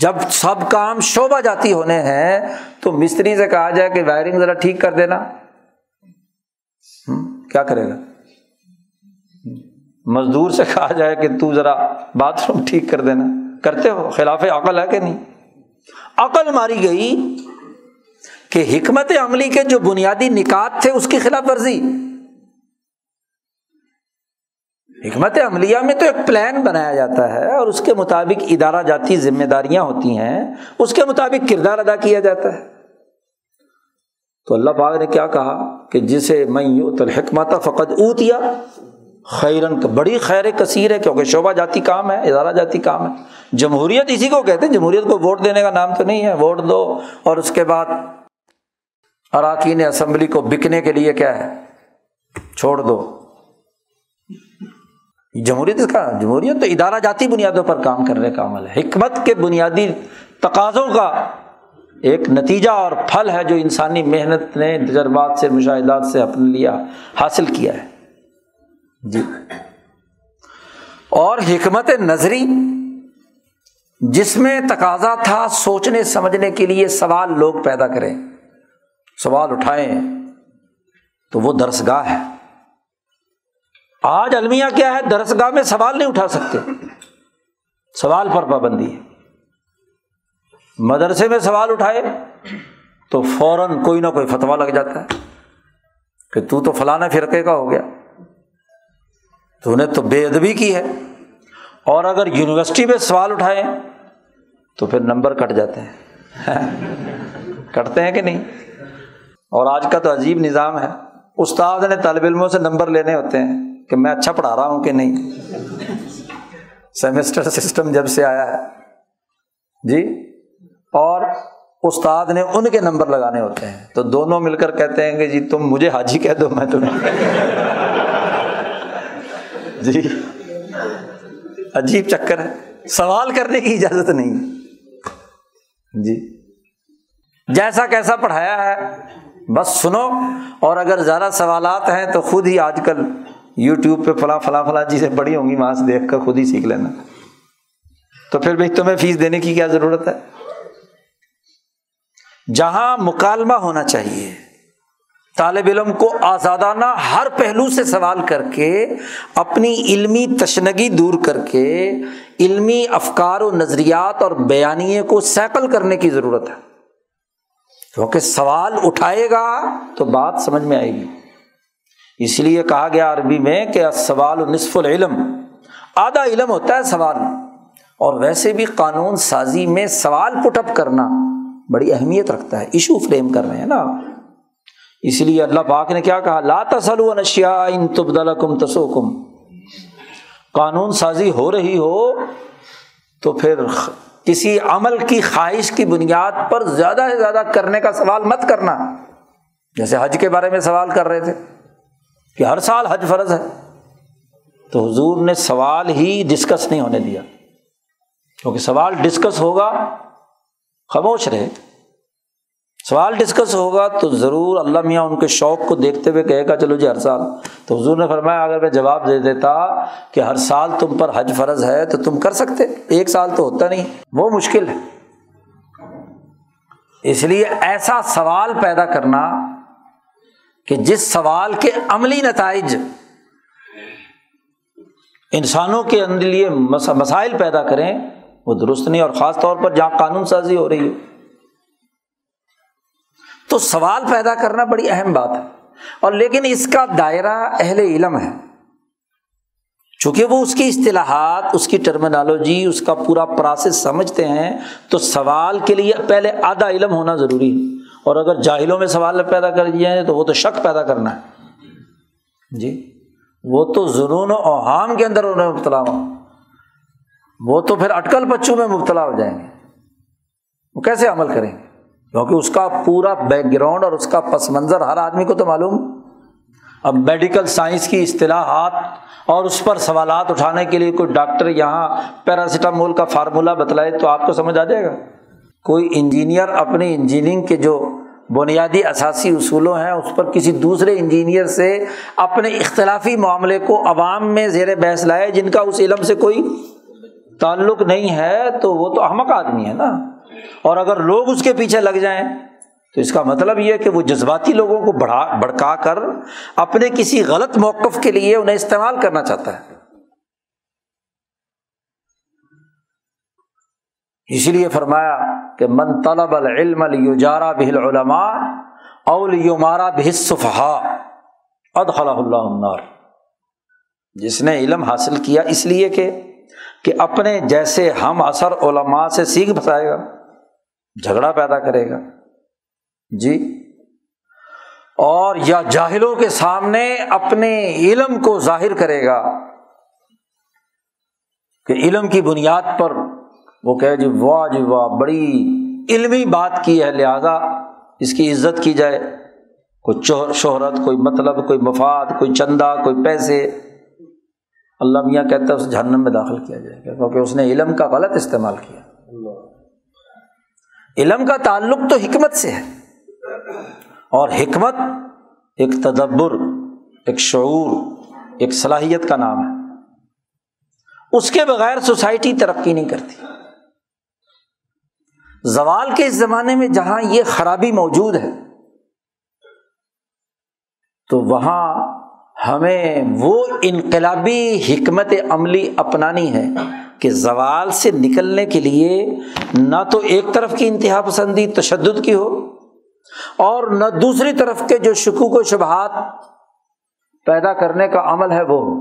جب سب کام شعبہ جاتی ہونے ہیں تو مستری سے کہا جائے کہ وائرنگ ذرا ٹھیک کر دینا۔ کیا کرے گا؟ مزدور سے کہا جائے کہ تو ذرا باتھ روم ٹھیک کر دینا۔ کرتے ہو؟ خلاف عقل ہے کہ نہیں؟ عقل ماری گئی کہ حکمت عملی کے جو بنیادی نکات تھے اس کی خلاف ورزی۔ حکمت عملیہ میں تو ایک پلان بنایا جاتا ہے اور اس کے مطابق ادارہ جاتی ذمہ داریاں ہوتی ہیں، اس کے مطابق کردار ادا کیا جاتا ہے۔ تو اللہ پاک نے کیا کہا کہ جسے میں یوں الحکمت فقط اوتیا خیرن بڑی خیر کثیر ہے کیونکہ شعبہ جاتی کام ہے، ادارہ جاتی کام ہے۔ جمہوریت اسی کو کہتے ہیں، جمہوریت کو ووٹ دینے کا نام تو نہیں ہے، ووٹ دو۔ اور اس کے بعد اراکین اسمبلی کو بکنے کے لیے کیا ہے؟ چھوڑ دو۔ جمہوریت کا، جمہوریت تو ادارہ جاتی بنیادوں پر کام کرنے کا عمل ہے۔ حکمت کے بنیادی تقاضوں کا ایک نتیجہ اور پھل ہے جو انسانی محنت نے تجربات سے، مشاہدات سے اپنے لیا حاصل کیا ہے۔ جی۔ اور حکمت نظری، جس میں تقاضا تھا سوچنے، سمجھنے کے لیے سوال لوگ پیدا کریں، سوال اٹھائیں، تو وہ درسگاہ ہے۔ آج المیہ کیا ہے؟ درسگاہ میں سوال نہیں اٹھا سکتے۔ سوال پر پابندی ہے۔ مدرسے میں سوال اٹھائے تو فوراً کوئی نہ کوئی فتوا لگ جاتا ہے کہ تو تو فلانا فرقے کا ہو گیا۔ تو انہیں تو بے ادبی کی ہے۔ اور اگر یونیورسٹی میں سوال اٹھائے تو پھر نمبر کٹ جاتے ہیں۔ کٹتے ہیں کہ نہیں؟ اور آج کا تو عجیب نظام ہے۔ استاد نے طالب علموں سے نمبر لینے ہوتے ہیں کہ میں اچھا پڑھا رہا ہوں کہ نہیں۔ سیمسٹر سسٹم جب سے آیا ہے۔ جی؟ اور استاد نے ان کے نمبر لگانے ہوتے ہیں۔ تو دونوں مل کر کہتے ہیں کہ جی تم مجھے حاجی کہہ دو، میں تمہیں جی۔ عجیب چکر ہے۔ سوال کرنے کی اجازت نہیں۔ جی۔ جیسا کیسا پڑھایا ہے، بس سنو۔ اور اگر زیادہ سوالات ہیں تو خود ہی آج کل یوٹیوب پہ فلاں فلاں فلاں چیزیں بڑی ہوں گی وہاں سے دیکھ کر خود ہی سیکھ لینا۔ تو پھر بھائی تمہیں فیس دینے کی کیا ضرورت ہے؟ جہاں مکالمہ ہونا چاہیے۔ طالب علم کو آزادانہ ہر پہلو سے سوال کر کے، اپنی علمی تشنگی دور کر کے، علمی افکار و نظریات اور بیانیے کو سیکل کرنے کی ضرورت ہے۔ کیونکہ سوال اٹھائے گا تو بات سمجھ میں آئے گی۔ اس لیے کہا گیا عربی میں کہ سوال و نصف العلم۔ آدھا علم ہوتا ہے سوال۔ اور ویسے بھی قانون سازی میں سوال پٹ اپ کرنا۔ بڑی اہمیت رکھتا ہے ایشو فریم کر رہے ہیں نا۔ اس لیے اللہ پاک نے کیا کہا، لا تسل و نشیا ان تبدل کم تسو کم قانون سازی ہو رہی ہو تو پھر کسی عمل کی خواہش کی بنیاد پر زیادہ سے زیادہ کرنے کا سوال مت کرنا۔ جیسے حج کے بارے میں سوال کر رہے تھے کہ ہر سال حج فرض ہے۔ تو حضور نے سوال ہی ڈسکس نہیں ہونے دیا۔ کیونکہ سوال ڈسکس ہوگا خاموش رہے۔ سوال ڈسکس ہوگا تو ضرور اللہ میاں ان کے شوق کو دیکھتے ہوئے کہے گا، چلو جی ہر سال۔ تو حضور نے فرمایا، اگر میں جواب دے دیتا کہ ہر سال تم پر حج فرض ہے تو تم کر سکتے۔ ایک سال تو ہوتا نہیں، وہ مشکل ہے۔ اس لیے ایسا سوال پیدا کرنا کہ جس سوال کے عملی نتائج انسانوں کے اندر لیے مسائل پیدا کریں وہ درست نہیں اور خاص طور پر جہاں قانون سازی ہو رہی ہے تو سوال پیدا کرنا بڑی اہم بات ہے۔ اور لیکن اس کا دائرہ اہل علم ہے۔ چونکہ وہ اس کی اصطلاحات، اس کی ٹرمنالوجی اس کا پورا پروسیس سمجھتے ہیں، تو سوال کے لیے پہلے آدھا علم ہونا ضروری ہے۔ اور اگر جاہلوں میں سوال پیدا کر دیا جائے تو وہ تو شک پیدا کرنا ہے۔ جی وہ تو ضرور و اوہام کے اندر انہیں مبتلا ہو وہ تو پھر اٹکل بچوں میں مبتلا ہو جائیں گے۔ وہ کیسے عمل کریں گے؟ کیونکہ اس کا پورا بیک گراؤنڈ اور اس کا پس منظر ہر آدمی کو تو معلوم۔ اب میڈیکل سائنس کی اصطلاحات اور اس پر سوالات اٹھانے کے لیے کوئی ڈاکٹر یہاں پیراسیٹامول کا فارمولہ بتلائے تو آپ کو سمجھ آ جائے گا۔ کوئی انجینئر اپنی انجینئرنگ کے جو بنیادی اثاثی اصولوں ہیں، اس پر کسی دوسرے انجینئر سے اپنے اختلافی معاملے کو عوام میں زیر بحث لائے، جن کا اس علم سے کوئی تعلق نہیں ہے تو وہ تو احمق آدمی ہے نا۔ اور اگر لوگ اس کے پیچھے لگ جائیں تو اس کا مطلب یہ کہ وہ جذباتی لوگوں کو بڑھا بڑکا کر اپنے کسی غلط موقف کے لیے انہیں استعمال کرنا چاہتا ہے۔ اسی لیے فرمایا کہ من طلب العلم یوجارا بہل علما اول یومارا بحصفہ ادخلا اللہ النار۔ جس نے علم حاصل کیا اس لیے کہ کہ اپنے جیسے ہم اثر علماء سے سیکھ بتائے گا، جھگڑا پیدا کرے گا۔ جی۔ اور یا جاہلوں کے سامنے اپنے علم کو ظاہر کرے گا کہ علم کی بنیاد پر وہ کہ جی واہ جی واہ، بڑی علمی بات کی ہے، لہٰذا اس کی عزت کی جائے۔ کوئی شہرت، کوئی مطلب کوئی مفاد، کوئی چندہ، کوئی پیسے۔ اللہ میاں کہتا ہے اس جہنم میں داخل کیا جائے گا کیونکہ اس نے علم کا غلط استعمال کیا۔ علم کا تعلق تو حکمت سے ہے۔ اور حکمت ایک تدبر ایک شعور ایک صلاحیت کا نام ہے۔ اس کے بغیر سوسائٹی ترقی نہیں کرتی۔ زوال کے اس زمانے میں جہاں یہ خرابی موجود ہے تو وہاں ہمیں وہ انقلابی حکمت عملی اپنانی ہے کہ زوال سے نکلنے کے لیے نہ تو ایک طرف کی انتہا پسندی تشدد کی ہو اور نہ دوسری طرف کے جو شکوک و شبہات پیدا کرنے کا عمل ہے وہ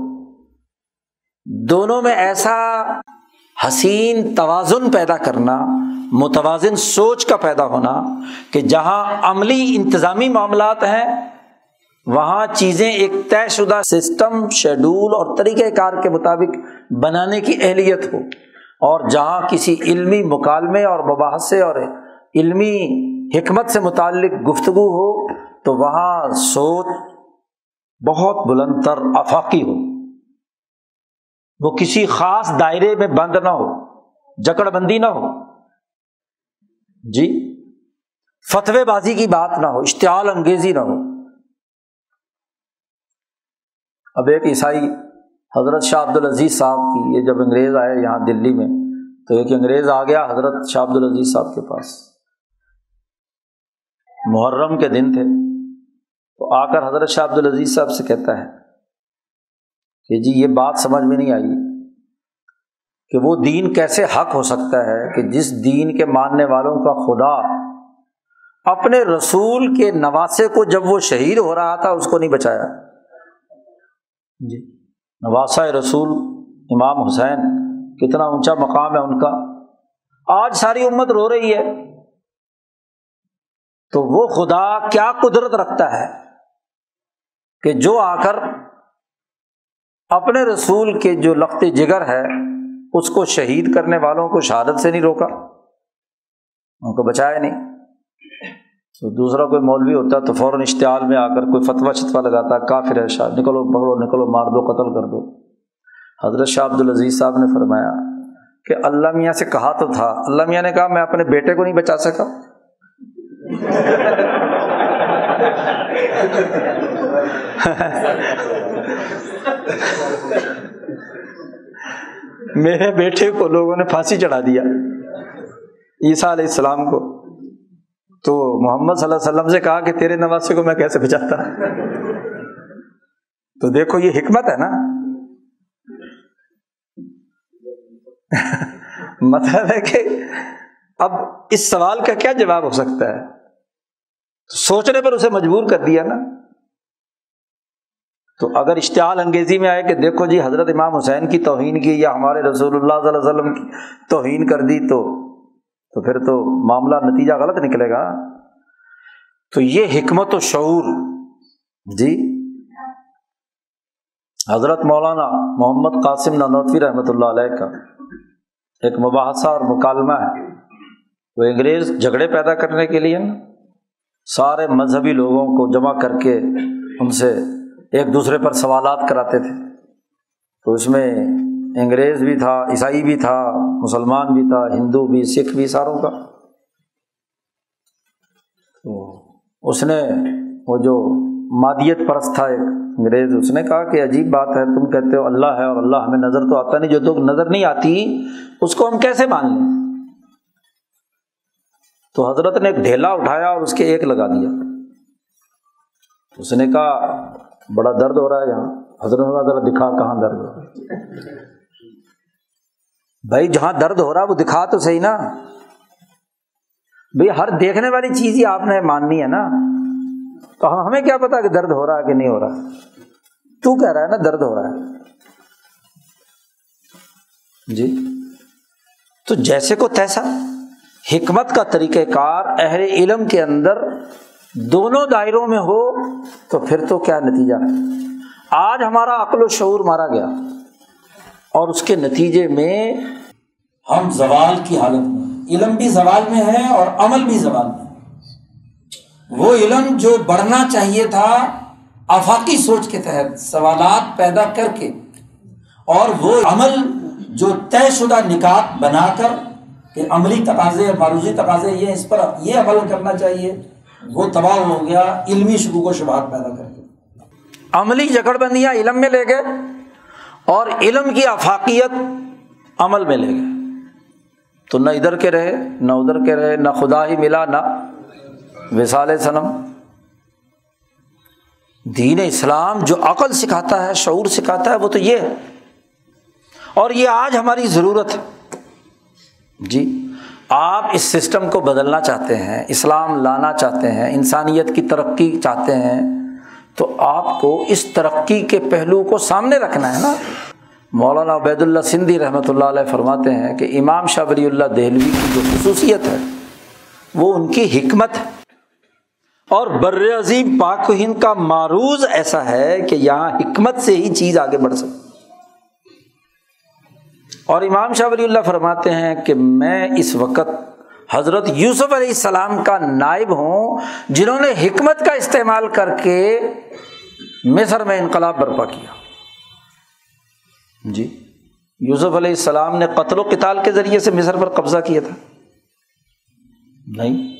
دونوں میں ایسا حسین توازن پیدا کرنا، متوازن سوچ کا پیدا ہونا کہ جہاں عملی انتظامی معاملات ہیں وہاں چیزیں ایک طے شدہ سسٹم شیڈول اور طریقۂ کار کے مطابق بنانے کی اہلیت ہو۔ اور جہاں کسی علمی مکالمے اور مباحثے اور علمی حکمت سے متعلق گفتگو ہو، تو وہاں سوچ بہت بلند تر افاقی ہو۔ وہ کسی خاص دائرے میں بند نہ ہو، جکڑ بندی نہ ہو۔ جی فتوے بازی کی بات نہ ہو، اشتعال انگیزی نہ ہو۔ اب ایک عیسائی حضرت شاہ عبد العزیز صاحب کی، یہ جب انگریز آئے یہاں دلی میں، تو ایک انگریز آ گیا حضرت شاہ عبد العزیز صاحب کے پاس۔ محرم کے دن تھے، تو آ کر حضرت شاہ عبد العزیز صاحب سے کہتا ہے کہ جی یہ بات سمجھ میں نہیں آئی کہ وہ دین کیسے حق ہو سکتا ہے کہ جس دین کے ماننے والوں کا خدا اپنے رسول کے نواسے کو جب وہ شہید ہو رہا تھا، اس کو نہیں بچایا۔ جی۔ نواسا رسول، امام حسین، کتنا اونچا مقام ہے ان کا۔ آج ساری امت رو رہی ہے۔ تو وہ خدا کیا قدرت رکھتا ہے کہ جو آ کر اپنے رسول کے جو لخت جگر ہے، اس کو شہید کرنے والوں کو شہادت سے نہیں روکا، ان کو بچایا نہیں۔ تو دوسرا کوئی مولوی ہوتا تو فوراً اشتعال میں آ کر کوئی فتویٰ شتوا لگاتا، کافر ہے شاہ، نکلو پکڑو نکلو، مار دو، قتل کر دو۔ حضرت شاہ عبد العزیز صاحب نے فرمایا کہ اللہ میاں سے کہا تو تھا، اللہ میاں نے کہا میں اپنے بیٹے کو نہیں بچا سکا۔ میرے بیٹے کو لوگوں نے پھانسی چڑھا دیا، عیسیٰ علیہ السلام کو۔ تو محمد صلی اللہ علیہ وسلم سے کہا کہ تیرے نواسے کو میں کیسے بچاتا؟ تو دیکھو یہ حکمت ہے نا۔ مطلب ہے کہ اب اس سوال کا کیا جواب ہو سکتا ہے؟ سوچنے پر اسے مجبور کر دیا نا۔ تو اگر اشتعال انگیزی میں آئے کہ دیکھو جی حضرت امام حسین کی توہین کی یا ہمارے رسول اللہ صلی اللہ علیہ وسلم کی توہین کر دی تو تو پھر تو معاملہ نتیجہ غلط نکلے گا۔ تو یہ حکمت و شعور۔ جی۔ حضرت مولانا محمد قاسم نانوتوی رحمۃ اللہ علیہ کا ایک مباحثہ اور مکالمہ ہے۔ وہ انگریز جھگڑے پیدا کرنے کے لیے سارے مذہبی لوگوں کو جمع کر کے ان سے ایک دوسرے پر سوالات کراتے تھے۔ تو اس میں انگریز بھی تھا، عیسائی بھی تھا، مسلمان بھی تھا، ہندو بھی، سکھ بھی، ساروں کا۔ تو اس نے وہ جو مادیت پرست تھا ایک انگریز، اس نے کہا کہ عجیب بات ہے، تم کہتے ہو اللہ ہے اور اللہ ہمیں نظر تو آتا نہیں، جو تو نظر نہیں آتی، اس کو ہم کیسے مان لیں؟ تو حضرت نے ایک ڈھیلا اٹھایا اور اس کے ایک لگا دیا۔ اس نے کہا، بڑا درد ہو رہا ہے یہاں، حضرت ذرا دکھا کہاں درد ہو رہا ہے۔ بھائی جہاں درد ہو رہا وہ دکھا تو صحیح نا۔ بھائی، ہر دیکھنے والی چیز ہی آپ نے ماننی ہے نا۔ تو ہمیں کیا پتا کہ درد ہو رہا ہے کہ نہیں ہو رہا۔ تو کہہ رہا ہے نا، درد ہو رہا ہے۔ جی۔ تو جیسے کو تیسا۔ حکمت کا طریقہ کار اہل علم کے اندر دونوں دائروں میں ہو، تو پھر تو کیا نتیجہ۔ آج ہمارا عقل و شعور مارا گیا۔ اور اس کے نتیجے میں ہم زوال کی حالت میں علم بھی زوال میں ہے اور عمل بھی زوال میں وہ علم جو بڑھنا چاہیے تھا، آفاقی سوچ کے تحت سوالات پیدا کر کے اور وہ عمل جو طے شدہ نکات بنا کر کہ عملی تقاضے معروضی تقاضے، یہ اس پر یہ عمل کرنا چاہیے، وہ تباہ ہو گیا، علمی شکوک و شبہات پیدا کر کے۔ عملی جگڑ بندیاں علم میں لے گئے۔ اور علم کی افاقیت عمل میں لے گئے۔ تو نہ ادھر کے رہے، نہ ادھر کے رہے، نہ خدا ہی ملا، نہ وسال صنم دین اسلام جو عقل سکھاتا ہے، شعور سکھاتا ہے، وہ تو یہ ہے۔ اور یہ آج ہماری ضرورت ہے۔ جی آپ اس سسٹم کو بدلنا چاہتے ہیں، اسلام لانا چاہتے ہیں، انسانیت کی ترقی چاہتے ہیں۔ تو آپ کو اس ترقی کے پہلو کو سامنے رکھنا ہے نا۔ مولانا عبید اللہ سندھی رحمۃ اللہ علیہ فرماتے ہیں کہ امام شاہ ولی اللہ دہلوی کی جو خصوصیت ہے، وہ ان کی حکمت ہے۔ اور بر عظیم پاک و ہند کا معروض ایسا ہے کہ یہاں حکمت سے ہی چیز آگے بڑھ سکتی۔ اور امام شاہ ولی اللہ فرماتے ہیں کہ میں اس وقت حضرت یوسف علیہ السلام کا نائب ہوں، جنہوں نے حکمت کا استعمال کر کے مصر میں انقلاب برپا کیا۔ جی یوسف علیہ السلام نے قتل و قتال کے ذریعے سے مصر پر قبضہ کیا تھا۔ نہیں،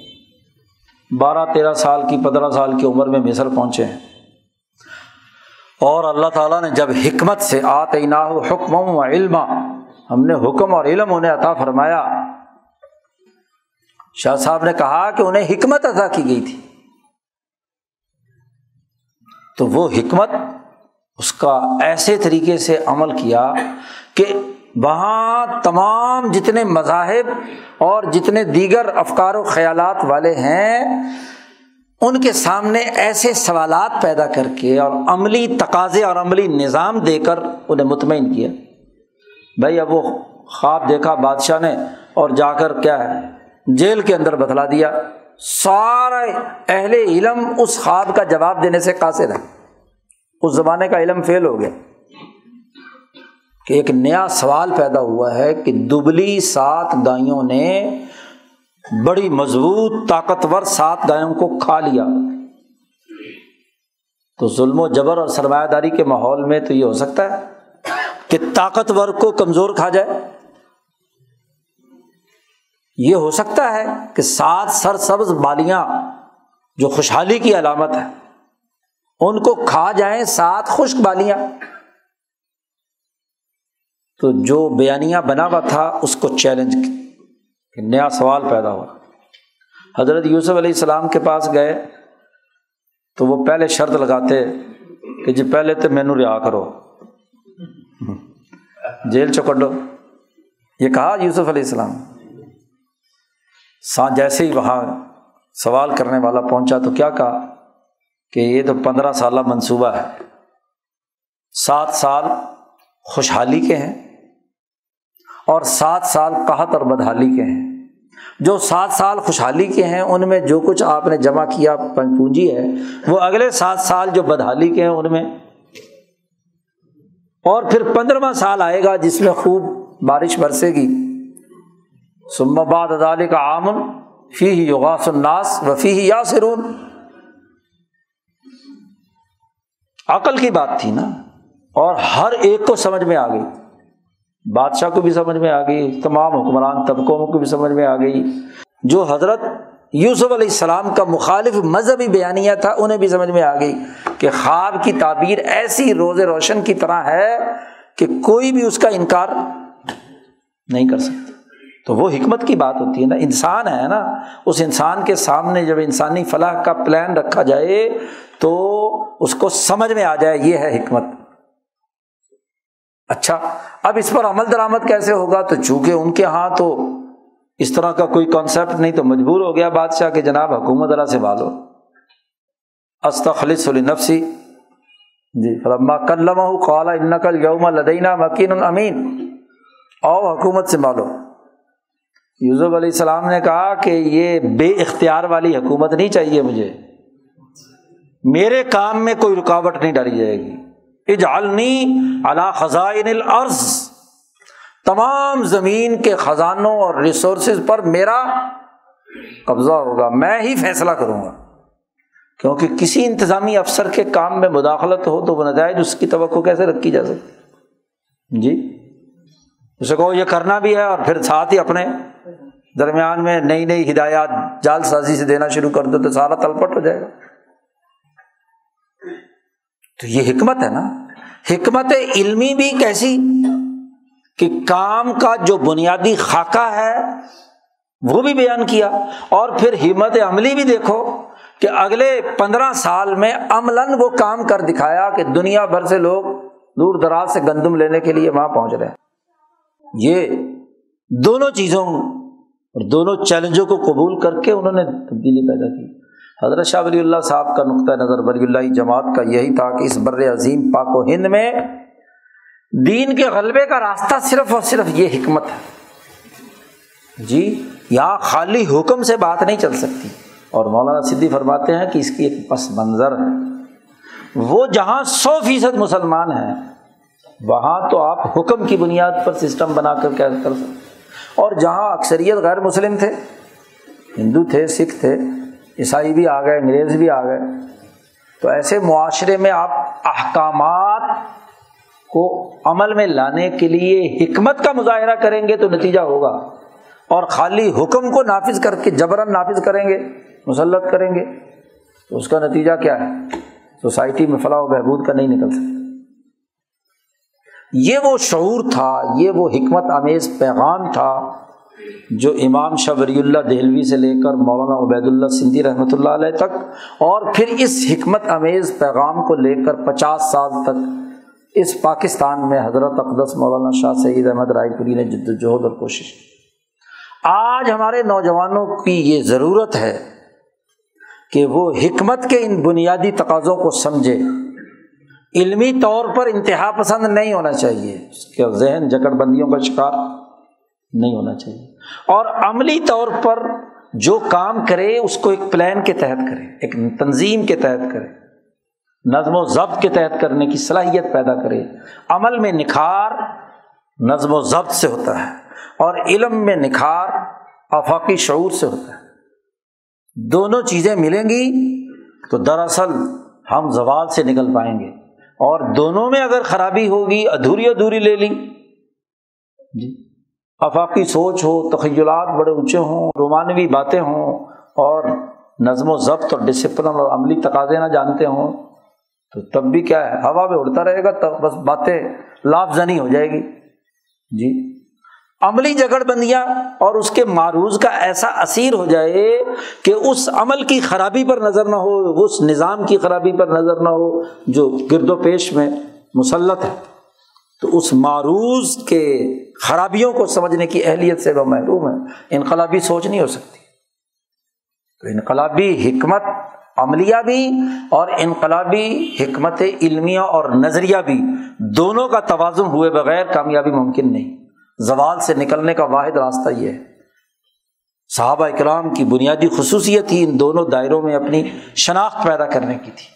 بارہ تیرہ سال کی، پندرہ سال کی عمر میں مصر پہنچے ہیں۔ اور اللہ تعالیٰ نے جب حکمت سے آتے حکم و علم ہم نے حکم اور علم انہیں عطا فرمایا شاہ صاحب نے کہا کہ انہیں حکمت عطا کی گئی تھی۔ تو وہ حکمت اس کا ایسے طریقے سے عمل کیا کہ وہاں تمام جتنے مذاہب اور جتنے دیگر افکار و خیالات والے ہیں، ان کے سامنے ایسے سوالات پیدا کر کے اور عملی تقاضے اور عملی نظام دے کر انہیں مطمئن کیا۔ بھائی، اب وہ خواب دیکھا، بادشاہ نے اور جا کر کیا ہے؟ جیل کے اندر بتلا دیا۔ سارا اہل علم اس خواب کا جواب دینے سے قاصر ہے اس زمانے کا علم فیل ہو گیا۔ کہ ایک نیا سوال پیدا ہوا ہے کہ دبلی سات گائیوں نے بڑی مضبوط طاقتور سات گایوں کو کھا لیا۔ تو ظلم و جبر اور سرمایہ داری کے ماحول میں تو یہ ہو سکتا ہے کہ طاقتور کو کمزور کھا جائے۔ یہ ہو سکتا ہے کہ سات سر سبز بالیاں جو خوشحالی کی علامت ہے ان کو کھا جائیں سات خشک بالیاں۔ تو جو بیانیہ بنا ہوا تھا، اس کو چیلنج کہ نیا سوال پیدا ہوا۔ حضرت یوسف علیہ السلام کے پاس گئے، تو وہ پہلے شرط لگاتے کہ جی پہلے تو مینو رہا کرو۔ جیل چکڈو یہ کہا یوسف علیہ السلام۔ جیسے ہی وہاں سوال کرنے والا پہنچا تو کیا کہا کہ یہ تو پندرہ سالہ منصوبہ ہے۔ سات سال خوشحالی کے ہیں اور سات سال قحط اور بدحالی کے ہیں۔ جو سات سال خوشحالی کے ہیں، ان میں جو کچھ آپ نے جمع کیا پونجی ہے، وہ اگلے سات سال جو بدحالی کے ہیں، ان میں اور پھر پندرہواں سال آئے گا جس میں خوب بارش برسے گی۔ ادالے کا آمن فی یوگاس الناس و فی یا سرون عقل کی بات تھی نا؟ اور ہر ایک کو سمجھ میں آ گئی۔ بادشاہ کو بھی سمجھ میں آ گئی، تمام حکمران طبقوں کو بھی سمجھ میں آ گئی۔ جو حضرت یوسف علیہ السلام کا مخالف مذہبی بیانیہ تھا، انہیں بھی سمجھ میں آ گئی کہ خواب کی تعبیر ایسی روز روشن کی طرح ہے کہ کوئی بھی اس کا انکار نہیں کر سکتا۔ تو وہ حکمت کی بات ہوتی ہے نا، انسان ہے نا، اس انسان کے سامنے جب انسانی فلاح کا پلان رکھا جائے تو اس کو سمجھ میں آ جائے، یہ ہے حکمت۔ اچھا اب اس پر عمل درآمد کیسے ہوگا؟ تو چونکہ ان کے یہاں تو اس طرح کا کوئی کانسیپٹ نہیں، تو مجبور ہو گیا بادشاہ کہ جناب حکومت اللہ سے بالو استخلص نفسی جی فلما کلمہ قالا انقل یوم لدینہ مکین امین۔ او حکومت سے مالو یوسف علیہ السلام نے کہا کہ یہ بے اختیار والی حکومت نہیں چاہیے مجھے۔ میرے کام میں کوئی رکاوٹ نہیں ڈالی جائے گی۔ اجعلنی علی خزائن الارض۔ تمام زمین کے خزانوں اور ریسورسز پر میرا قبضہ ہوگا۔ میں ہی فیصلہ کروں گا۔ کیونکہ کسی انتظامی افسر کے کام میں مداخلت ہو تو وہ نتائج اس کی توقع کیسے رکھی جا سکتی؟ جی؟ اسے کہو یہ کرنا بھی ہے اور پھر ساتھ ہی اپنے درمیان میں نئی نئی ہدایات جال سازی سے دینا شروع کر دو تو سارا تلپٹ ہو جائے گا۔ تو یہ حکمت ہے نا۔ حکمت علمی بھی کیسی کہ کام کا جو بنیادی خاکہ ہے، وہ بھی بیان کیا اور پھر ہمت عملی بھی دیکھو کہ اگلے پندرہ سال میں عملاً وہ کام کر دکھایا کہ دنیا بھر سے لوگ دور دراز سے گندم لینے کے لیے وہاں پہنچ رہے ہیں۔ یہ دونوں چیزوں اور دونوں چیلنجوں کو قبول کر کے انہوں نے تبدیلی پیدا کی۔ حضرت شاہ ولی اللہ صاحب کا نقطۂ نظر ولی اللہ جماعت کا یہی تھا کہ اس بر عظیم پاک و ہند میں دین کے غلبے کا راستہ صرف اور صرف یہ حکمت ہے۔ جی یہاں خالی حکم سے بات نہیں چل سکتی۔ اور مولانا صدی فرماتے ہیں کہ اس کی ایک پس منظر ہے۔ وہ جہاں سو فیصد مسلمان ہیں، وہاں تو آپ حکم کی بنیاد پر سسٹم بنا کر کیا کر سکتے اور جہاں اکثریت غیر مسلم تھے، ہندو تھے، سکھ تھے، عیسائی بھی آ گئے، انگریز بھی آ گئے۔ تو ایسے معاشرے میں آپ احکامات کو عمل میں لانے کے لیے حکمت کا مظاہرہ کریں گے تو نتیجہ ہوگا۔ اور خالی حکم کو نافذ کر کے جبرن نافذ کریں گے، مسلط کریں گے، تو اس کا نتیجہ کیا ہے؟ سوسائٹی میں فلاح و بہبود کا نہیں نکل سکتا۔ یہ وہ شعور تھا، یہ وہ حکمت آمیز پیغام تھا جو امام شاہ ولی اللہ دہلوی سے لے کر مولانا عبید اللہ سندھی رحمۃ اللہ علیہ تک اور پھر اس حکمت امیز پیغام کو لے کر پچاس سال تک اس پاکستان میں حضرت اقدس مولانا شاہ سعید احمد رائے پوری نے جد وجہد اور کوشش آج ہمارے نوجوانوں کی یہ ضرورت ہے کہ وہ حکمت کے ان بنیادی تقاضوں کو سمجھے۔ علمی طور پر انتہا پسند نہیں ہونا چاہیے اس کے ذہن جکڑ بندیوں کا شکار نہیں ہونا چاہیے۔ اور عملی طور پر جو کام کرے، اس کو ایک پلان کے تحت کرے، ایک تنظیم کے تحت کرے، نظم و ضبط کے تحت کرنے کی صلاحیت پیدا کرے۔ عمل میں نکھار نظم و ضبط سے ہوتا ہے، اور علم میں نکھار آفاقی شعور سے ہوتا ہے۔ دونوں چیزیں ملیں گی تو دراصل ہم زوال سے نکل پائیں گے۔ اور دونوں میں اگر خرابی ہوگی، ادھوری ادھوری لے لی۔ جی۔ افاقی سوچ ہو، تخیلات بڑے اونچے ہوں، رومانوی باتیں ہوں، اور نظم و ضبط اور ڈسپلن اور عملی تقاضے نہ جانتے ہوں، تو تب بھی کیا ہے؟ ہوا میں اڑتا رہے گا، تب بس باتیں لافزنی ہو جائے گی۔ جی۔ عملی جگڑ بندیاں اور اس کے معروض کا ایسا اثیر ہو جائے کہ اس عمل کی خرابی پر نظر نہ ہو، اس نظام کی خرابی پر نظر نہ ہو، جو گرد و پیش میں مسلط ہے۔ تو اس معروض کے خرابیوں کو سمجھنے کی اہلیت سے وہ محروم ہے۔ انقلابی سوچ نہیں ہو سکتی۔ تو انقلابی حکمت عملیہ بھی اور انقلابی حکمت علمیہ اور نظریہ بھی دونوں کا توازن ہوئے بغیر کامیابی ممکن نہیں۔ زوال سے نکلنے کا واحد راستہ یہ ہے۔ صحابہ اکرام کی بنیادی خصوصیت ہی ان دونوں دائروں میں اپنی شناخت پیدا کرنے کی تھی۔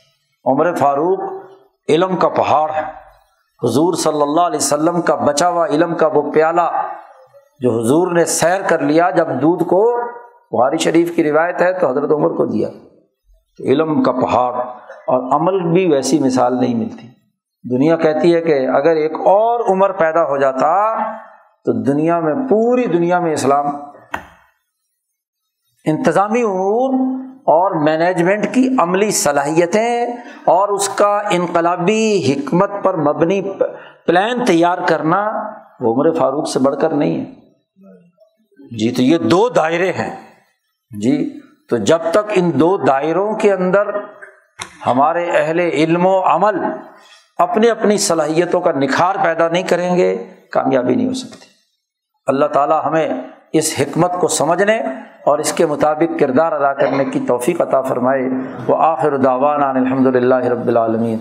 عمر فاروق علم کا پہاڑ ہے۔ حضور صلی اللہ علیہ وسلم کا بچا ہوا علم کا وہ پیالہ جو حضور نے سیر کر لیا جب دودھ کو بہاری شریف کی روایت ہے تو حضرت عمر کو دیا۔ تو علم کا پہاڑ اور عمل بھی ویسی مثال نہیں ملتی۔ دنیا کہتی ہے کہ اگر ایک اور عمر پیدا ہو جاتا تو دنیا میں، پوری دنیا میں اسلام انتظامی امور اور مینجمنٹ کی عملی صلاحیتیں اور اس کا انقلابی حکمت پر مبنی پلان تیار کرنا وہ عمر فاروق سے بڑھ کر نہیں ہے۔ جی تو یہ دو دائرے ہیں۔ جی تو جب تک ان دو دائروں کے اندر ہمارے اہل علم و عمل اپنی اپنی صلاحیتوں کا نکھار پیدا نہیں کریں گے، کامیابی نہیں ہو سکتی۔ اللہ تعالیٰ ہمیں اس حکمت کو سمجھنے اور اس کے مطابق کردار ادا کرنے کی توفیق عطا فرمائے۔ وہ آخر داوانہ الحمد للہ رب العالمین۔